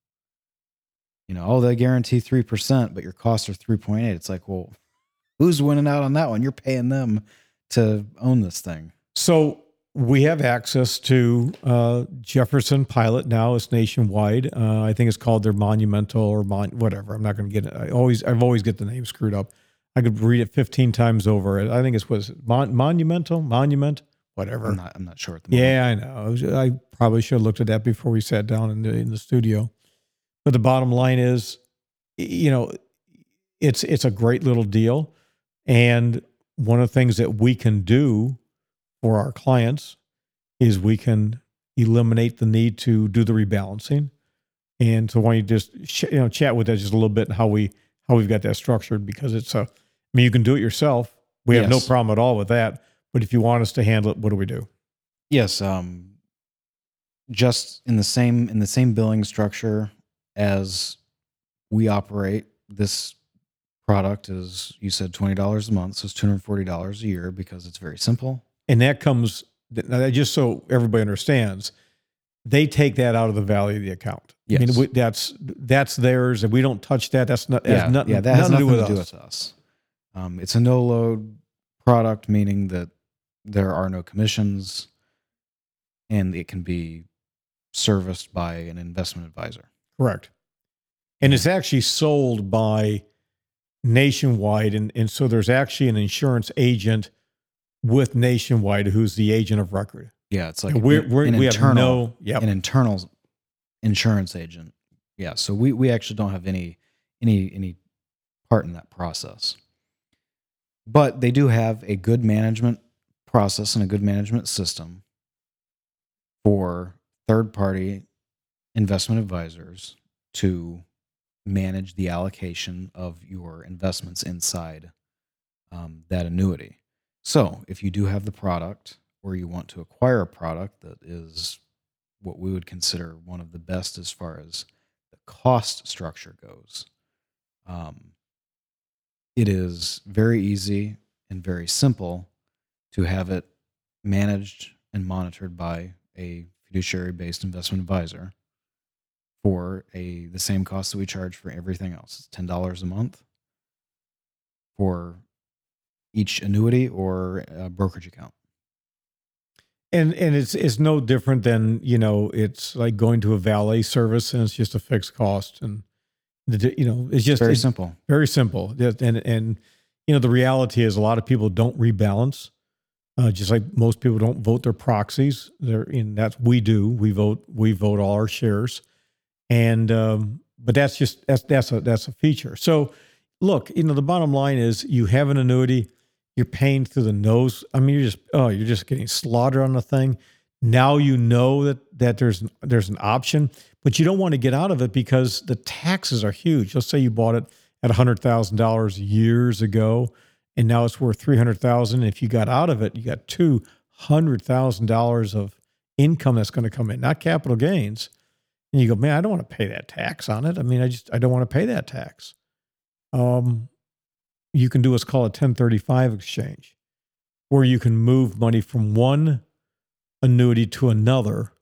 You know, oh, they guarantee 3%, but your costs are 3.8. It's like, well, <laughs> who's winning out on that one? You're paying them to own this thing. So we have access to uh, Jefferson Pilot now. It's nationwide. Uh, I think it's called their Monumental or Mon- whatever. I'm not going to get it. I always I've always get the name screwed up. I could read it 15 times over. I think it's was it Mon- Monumental Monument whatever. I'm not, I'm not sure at the moment. Yeah, I know. I, probably should have looked at that before we sat down in the, in the studio. But the bottom line is, you know, it's it's a great little deal, and one of the things that we can do for our clients is we can eliminate the need to do the rebalancing. And so, why don't you just sh- you know chat with us just a little bit and how we how we've got that structured because it's a. I mean, you can do it yourself. We have no problem at all with that. But if you want us to handle it, what do we do? Yes, um, just in the same in the same billing structure as we operate. This product is you said twenty dollars a month, so it's two hundred forty dollars a year because it's very simple. And that comes now that- just so everybody understands they take that out of the value of the account. I mean we, that's that's theirs. And we don't touch that that's not has yeah, nothing, yeah, that has nothing nothing to do with us. Us. Um, it's a no load product, meaning that there are no commissions, and it can be serviced by an investment advisor. correct. And it's actually sold by nationwide, and and so there's actually an insurance agent with nationwide who's the agent of record. Yeah, it's like we're, an- we're, an we have internal, no. Yep. an internal insurance agent. Yeah, so we we actually don't have any any any part in that process. But they do have a good management process and a good management system for third party investment advisors to manage the allocation of your investments inside um, that annuity. So, if you do have the product or you want to acquire a product that is what we would consider one of the best as far as the cost structure goes, um, it is very easy and very simple to have it managed and monitored by a fiduciary based investment advisor for a the same cost that we charge for everything else. It's ten dollars a month for each annuity or a brokerage account. And and it's it's no different than you know it's like going to a valet service and it's just a fixed cost and the, you know it's just Very it's simple. very simple. And and you know the reality is a lot of people don't rebalance uh, just like most people don't vote their proxies. They're in that's we do. We vote we vote all our shares. And um, but that's just that's that's a that's a feature. So look you know the bottom line is you have an annuity you're paying through the nose. I mean you're just oh you're just getting slaughtered on the thing. Now you know that that there's there's an option but you don't want to get out of it because the taxes are huge. Let's say you bought it at $100000 years ago and now it's worth 300000 if you got out of it you got $200000 of income that's going to come in not capital gains. And you go man i don't want to pay that tax on it. I mean i just i don't want to pay that tax. Um, you can do what's called a 1035 exchange where you can move money from one annuity to another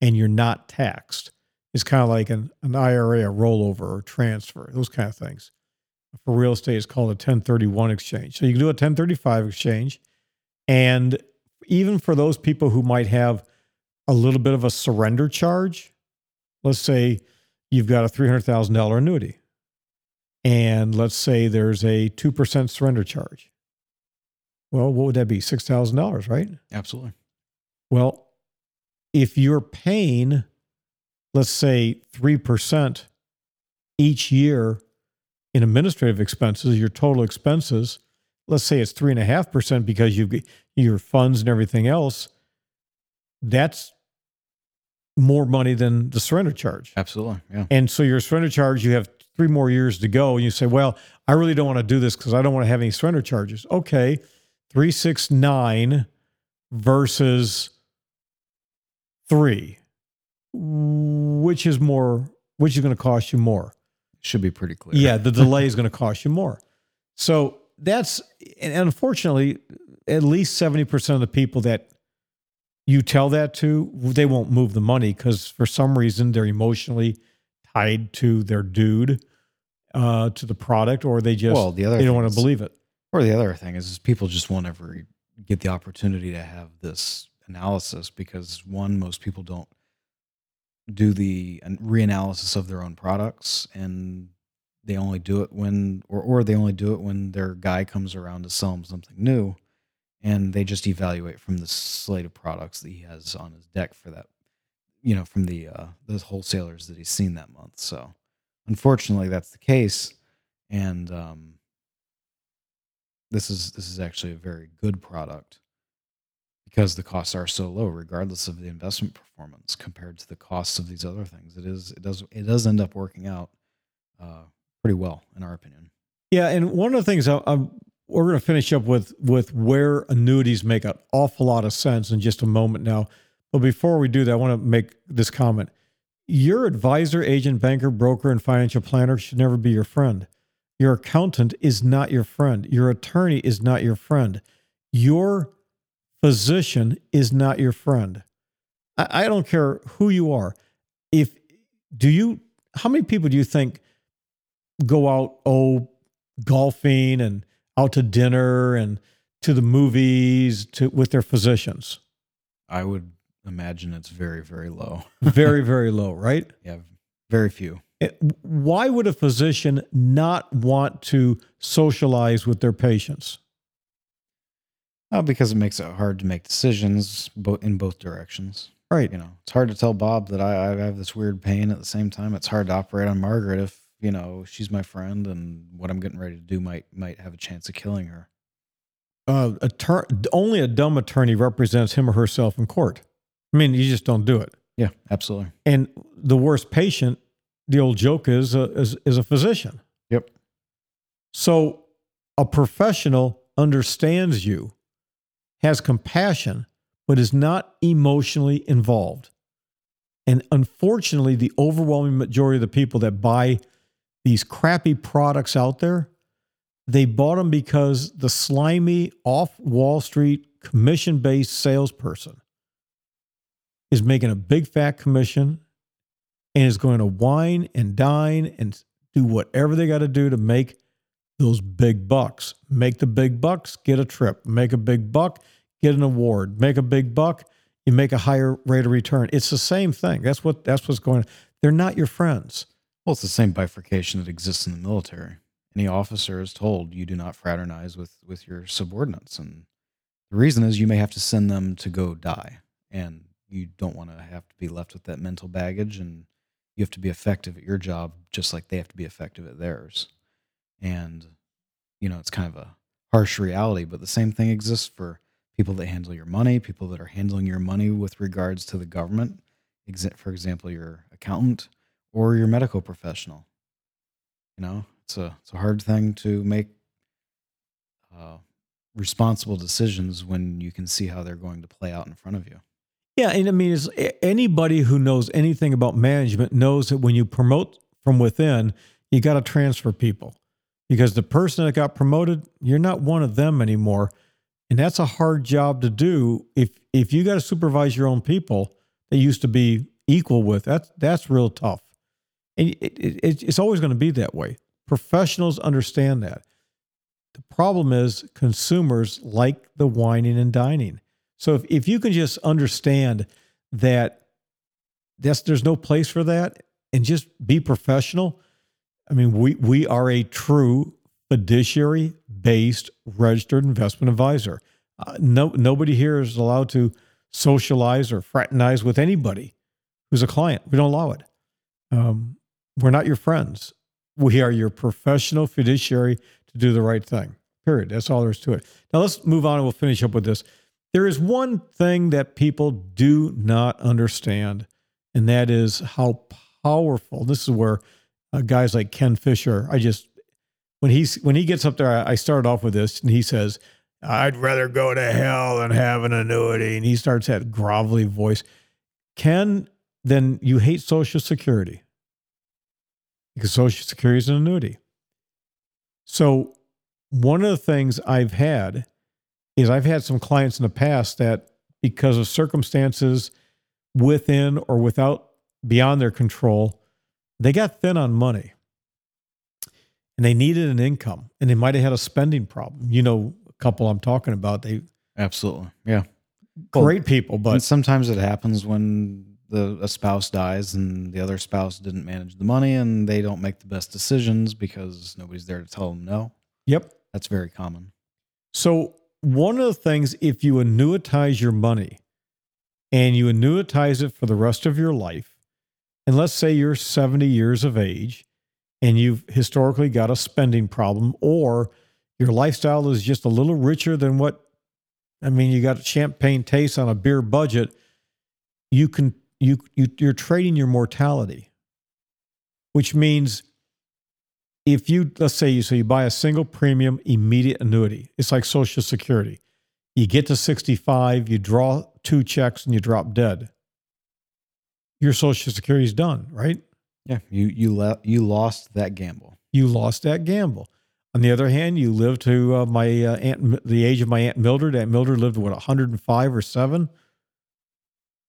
and you're not taxed. It's kind of like an, an IRA, a rollover or transfer, those kind of things. For real estate, it's called a 1031 exchange. So you can do a 1035 exchange. And even for those people who might have a little bit of a surrender charge, let's say you've got a $300,000 annuity. And let's say there's a 2% surrender charge. Well, what would that be? $6,000, right? Absolutely. Well, if you're paying, let's say 3% each year in administrative expenses, your total expenses, let's say it's 3.5% because you've your funds and everything else, that's more money than the surrender charge. Absolutely. Yeah. And so your surrender charge, you have three more years to go. And you say, well, I really don't want to do this because I don't want to have any surrender charges. Okay. 369 versus three. Which is more, which is going to cost you more? Should be pretty clear. Yeah, the delay <laughs> is going to cost you more. So that's, and unfortunately, at least 70% of the people that you tell that to, they won't move the money because for some reason they're emotionally tied to their dude, uh, to the product, or they just, Well, the other they don't want to believe it. Or the other thing is, is people just won't ever get the opportunity to have this analysis because one, most people don't do the reanalysis of their own products, and they only do it when, or or they only do it when their guy comes around to sell them something new, and they just evaluate from the slate of products that he has on his deck for that, you know, from the uh, those wholesalers that he's seen that month. So, unfortunately, that's the case, and um, this is this is actually a very good product because the costs are so low regardless of the investment performance compared to the costs of these other things it is it does it does end up working out uh, pretty well in our opinion Yeah, and one of the things I, I'm, we're going to finish up with with where annuities make an awful lot of sense in just a moment now. But before we do that, I want to make this comment: your advisor, agent, banker, broker, and financial planner should never be your friend. Your accountant is not your friend. Your attorney is not your friend. Your physician is not your friend. I, I don't care who you are. If do you, how many people do you think go out oh golfing and out to dinner and to the movies to with their physicians? i would imagine it's very very low <laughs> Very very low, right? yeah very few It- why would a physician not want to socialize with their patients? Uh, because it makes it hard to make decisions in both directions. Right. You know, it's hard to tell Bob that I, I have this weird pain. At the same time, it's hard to operate on Margaret if you know she's my friend and what I'm getting ready to do might might have a chance of killing her. Uh, attor- only a dumb attorney represents him or herself in court. I mean, you just don't do it. Yeah, absolutely. And the worst patient, the old joke is a, is, is a physician. Yep. So a professional understands you, has compassion, but is not emotionally involved. And unfortunately, the overwhelming majority of the people that buy these crappy products out there, they bought them because the slimy off Wall Street commission based salesperson is making a big fat commission and is going to wine and dine and do whatever they got to do to make those big bucks. Make the big bucks, get a trip. Make a big buck, get an award. Make a big buck, you make a higher rate of return. It's the same thing. That's what that's what's going on. They're not your friends. Well, it's the same bifurcation that exists in the military. Any officer is told you do not fraternize with with your subordinates, and the reason is you may have to send them to go die, and you don't want to have to be left with that mental baggage, and you have to be effective at your job just like they have to be effective at theirs. And you know, it's kind of a harsh reality, but the same thing exists for people that handle your money, people that are handling your money with regards to the government. For example, your accountant or your medical professional. You know, it's a it's a hard thing to make uh, responsible decisions when you can see how they're going to play out in front of you. Yeah, and I mean, anybody who knows anything about management knows that when you promote from within, you got to transfer people because the person that got promoted, you're not one of them anymore, and that's a hard job to do. If if you got to supervise your own people that used to be equal with, that's that's real tough, and it, it- it's always going to be that way. Professionals understand that. The problem is consumers like the wining and dining. So if, if you can just understand that that's there's no place for that and just be professional. I mean, we we are a true fiduciary based registered investment advisor. Uh, no nobody here is allowed to socialize or fraternize with anybody who's a client. We don't allow it. Um, we're not your friends. We are your professional fiduciary to do the right thing. Period. That's all there is to it. Now let's move on and we'll finish up with this. There is one thing that people do not understand, and that is how powerful. This is where uh, guys like Ken Fisher, I just when he's when he gets up there, I, I started off with this, and he says, "I'd rather go to hell than have an annuity," and he starts that grovelly voice. Ken, then you hate Social Security because Social Security is an annuity. So one of the things I've had is I've had some clients in the past that because of circumstances within or without beyond their control, they got thin on money and they needed an income and they might have had a spending problem. You know, a couple I'm talking about, they Absolutely. Yeah. Well, great people, and but sometimes it happens when the a spouse dies and the other spouse didn't manage the money and they don't make the best decisions because nobody's there to tell them no. yep. That's very common. So, one of the things, if you annuitize your money and you annuitize it for the rest of your life, and let's say you're 70 years of age and you've historically got a spending problem, or your lifestyle is just a little richer than what, I mean, you got a champagne taste on a beer budget, you can, you, you you're trading your mortality, which means if you let's say you so you buy a single premium immediate annuity it's like social security you get to 65 you draw two checks and you drop dead your social security is done right Yeah. You you le- you lost that gamble. you lost that gamble on the other hand you live to uh, my uh, aunt the age of my aunt mildred aunt mildred lived what 105 or 7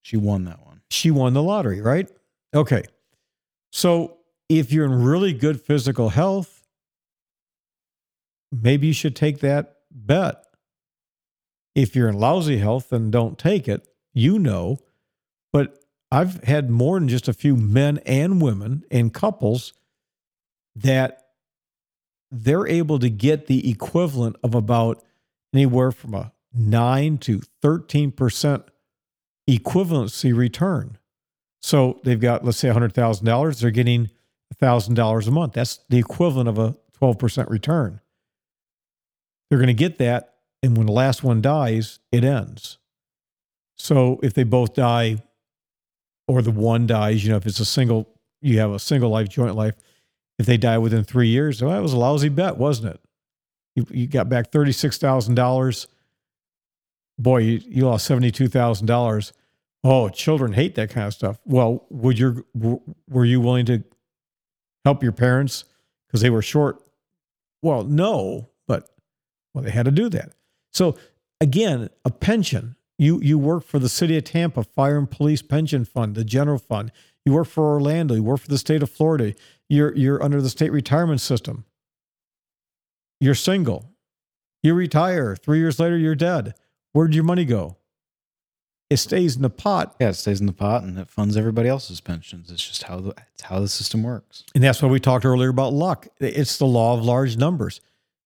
She won that one. she won the lottery, right? Okay. So if you're in really good physical health, maybe you should take that bet. If you're in lousy health, then don't take it. You know. But I've had more than just a few men and women and couples that they're able to get the equivalent of about anywhere from a 9 to 13% equivalency return. So they've got, let's say, $100,000, they're getting $1,000 a month. That's the equivalent of a 12% return. They're going to get that. And when the last one dies, it ends. So if they both die or the one dies, you know, if it's a single, you have a single life, joint life, if they die within three years, well, that was a lousy bet, wasn't it? You, you got back $36,000. Boy, you, you lost $72,000. Oh, children hate that kind of stuff. Well, would your were you willing to help your parents because they were short? Well, no, but well, they had to do that. So again, a pension. You you work for the city of Tampa Fire and Police Pension Fund, the general fund. You work for Orlando. You work for the state of Florida. You're you're under the state retirement system. You're single. You retire. Three years later, you're dead. Where'd your money go? It stays in the pot. Yeah, it stays in the pot and it funds everybody else's pensions. It's just how the it's how the system works. And that's why we talked earlier about luck. It's the law of large numbers.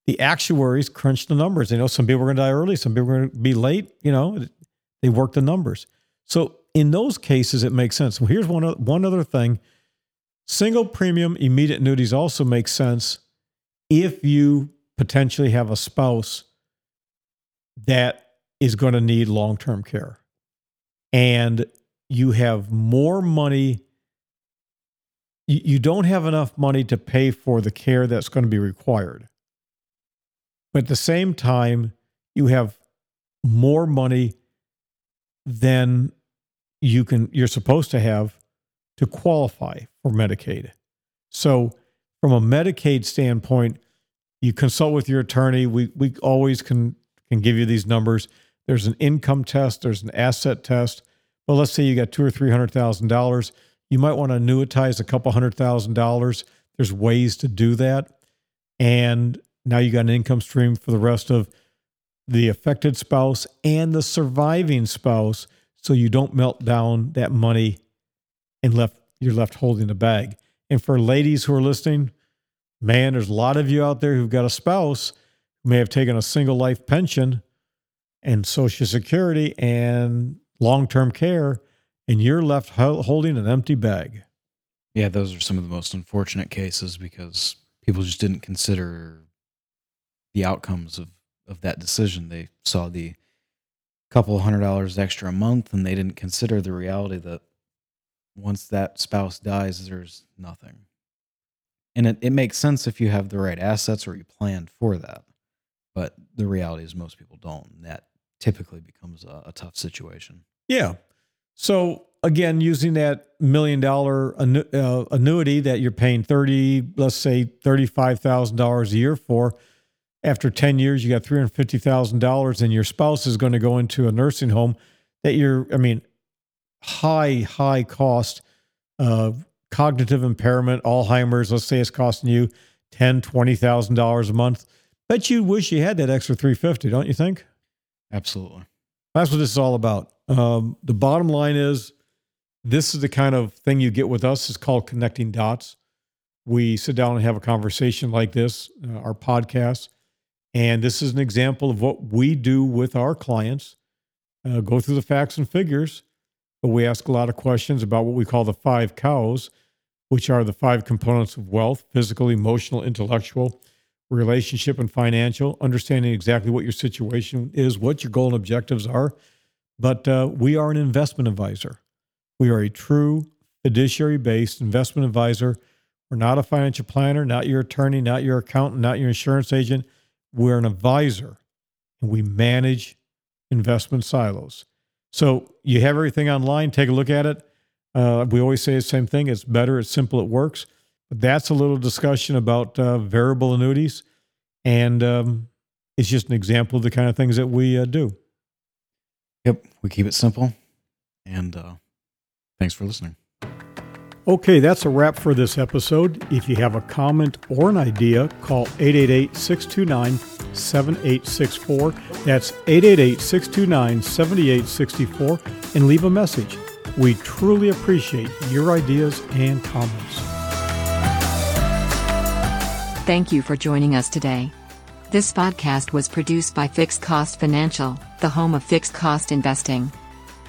The actuaries crunch the numbers. They know some people are going to die early, some people are going to be late. You know, they work the numbers. So in those cases, it makes sense. Well, here's one one other thing: single premium immediate annuities also make sense if you potentially have a spouse that is going to need long term care and you have more money you, don't have enough money to pay for the care that's going to be required but at the same time you have more money than you can you're supposed to have to qualify for Medicaid. So from a Medicaid standpoint, you consult with your attorney. We we always can can give you these numbers. There's an income test, there's an asset test. But let's say you got two or three hundred thousand dollars. You might want to annuitize a couple hundred thousand dollars. There's ways to do that. And now you got an income stream for the rest of the affected spouse and the surviving spouse so you don't melt down that money and left you're left holding the bag. And for ladies who are listening, man, there's a lot of you out there who've got a spouse who may have taken a single life pension and social security and long-term care and you're left holding an empty bag. Yeah, those are some of the most unfortunate cases because people just didn't consider the outcomes of of that decision. They saw the couple hundred dollars extra a month and they didn't consider the reality that once that spouse dies, there's nothing. And it, it makes sense if you have the right assets or you planned for that. But the reality is, most people don't. That typically becomes a, a tough situation. Yeah. So, again, using that million dollar uh, annuity that you're paying 30, let's say $35,000 a year for, after 10 years, you got $350,000 and your spouse is going to go into a nursing home that you're, I mean, high, high cost, uh, cognitive impairment, Alzheimer's, let's say it's costing you ten, twenty thousand dollars a month. Bet you wish you had that extra 350, don't you think? Absolutely. That's what this is all about. Um, the bottom line is this is the kind of thing you get with us. It's called connecting dots. We sit down and have a conversation like this, uh, our podcast and this is an example of what we do with our clients uh, go through the facts and figures, but we ask a lot of questions about what we call the five cows, which are the five components of wealth physical, emotional, intellectual, relationship, and financial, understanding exactly what your situation is, what your goal and objectives are. But uh, we are an investment advisor. We are a true fiduciary based investment advisor. We're not a financial planner, not your attorney, not your accountant, not your insurance agent we're an advisor and we manage investment silos. So you have everything online, take a look at it. Uh, we always say the same thing it's better, it's simple, it works. That's a little discussion about uh, variable annuities. And um, it's just an example of the kind of things that we uh, do. Yep, we keep it simple. And uh, thanks for listening. Okay, that's a wrap for this episode. If you have a comment or an idea, call 888 629 7864. That's 888 629 7864 and leave a message. We truly appreciate your ideas and comments. Thank you for joining us today. This podcast was produced by Fixed Cost Financial, the home of fixed cost investing.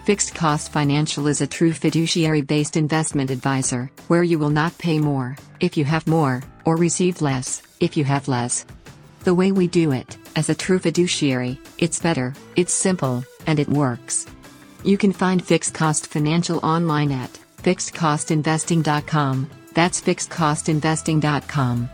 Fixed Cost Financial is a true fiduciary based investment advisor, where you will not pay more if you have more, or receive less if you have less. The way we do it, as a true fiduciary, it's better, it's simple, and it works. You can find Fixed Cost Financial online at fixedcostinvesting.com. That's fixedcostinvesting.com.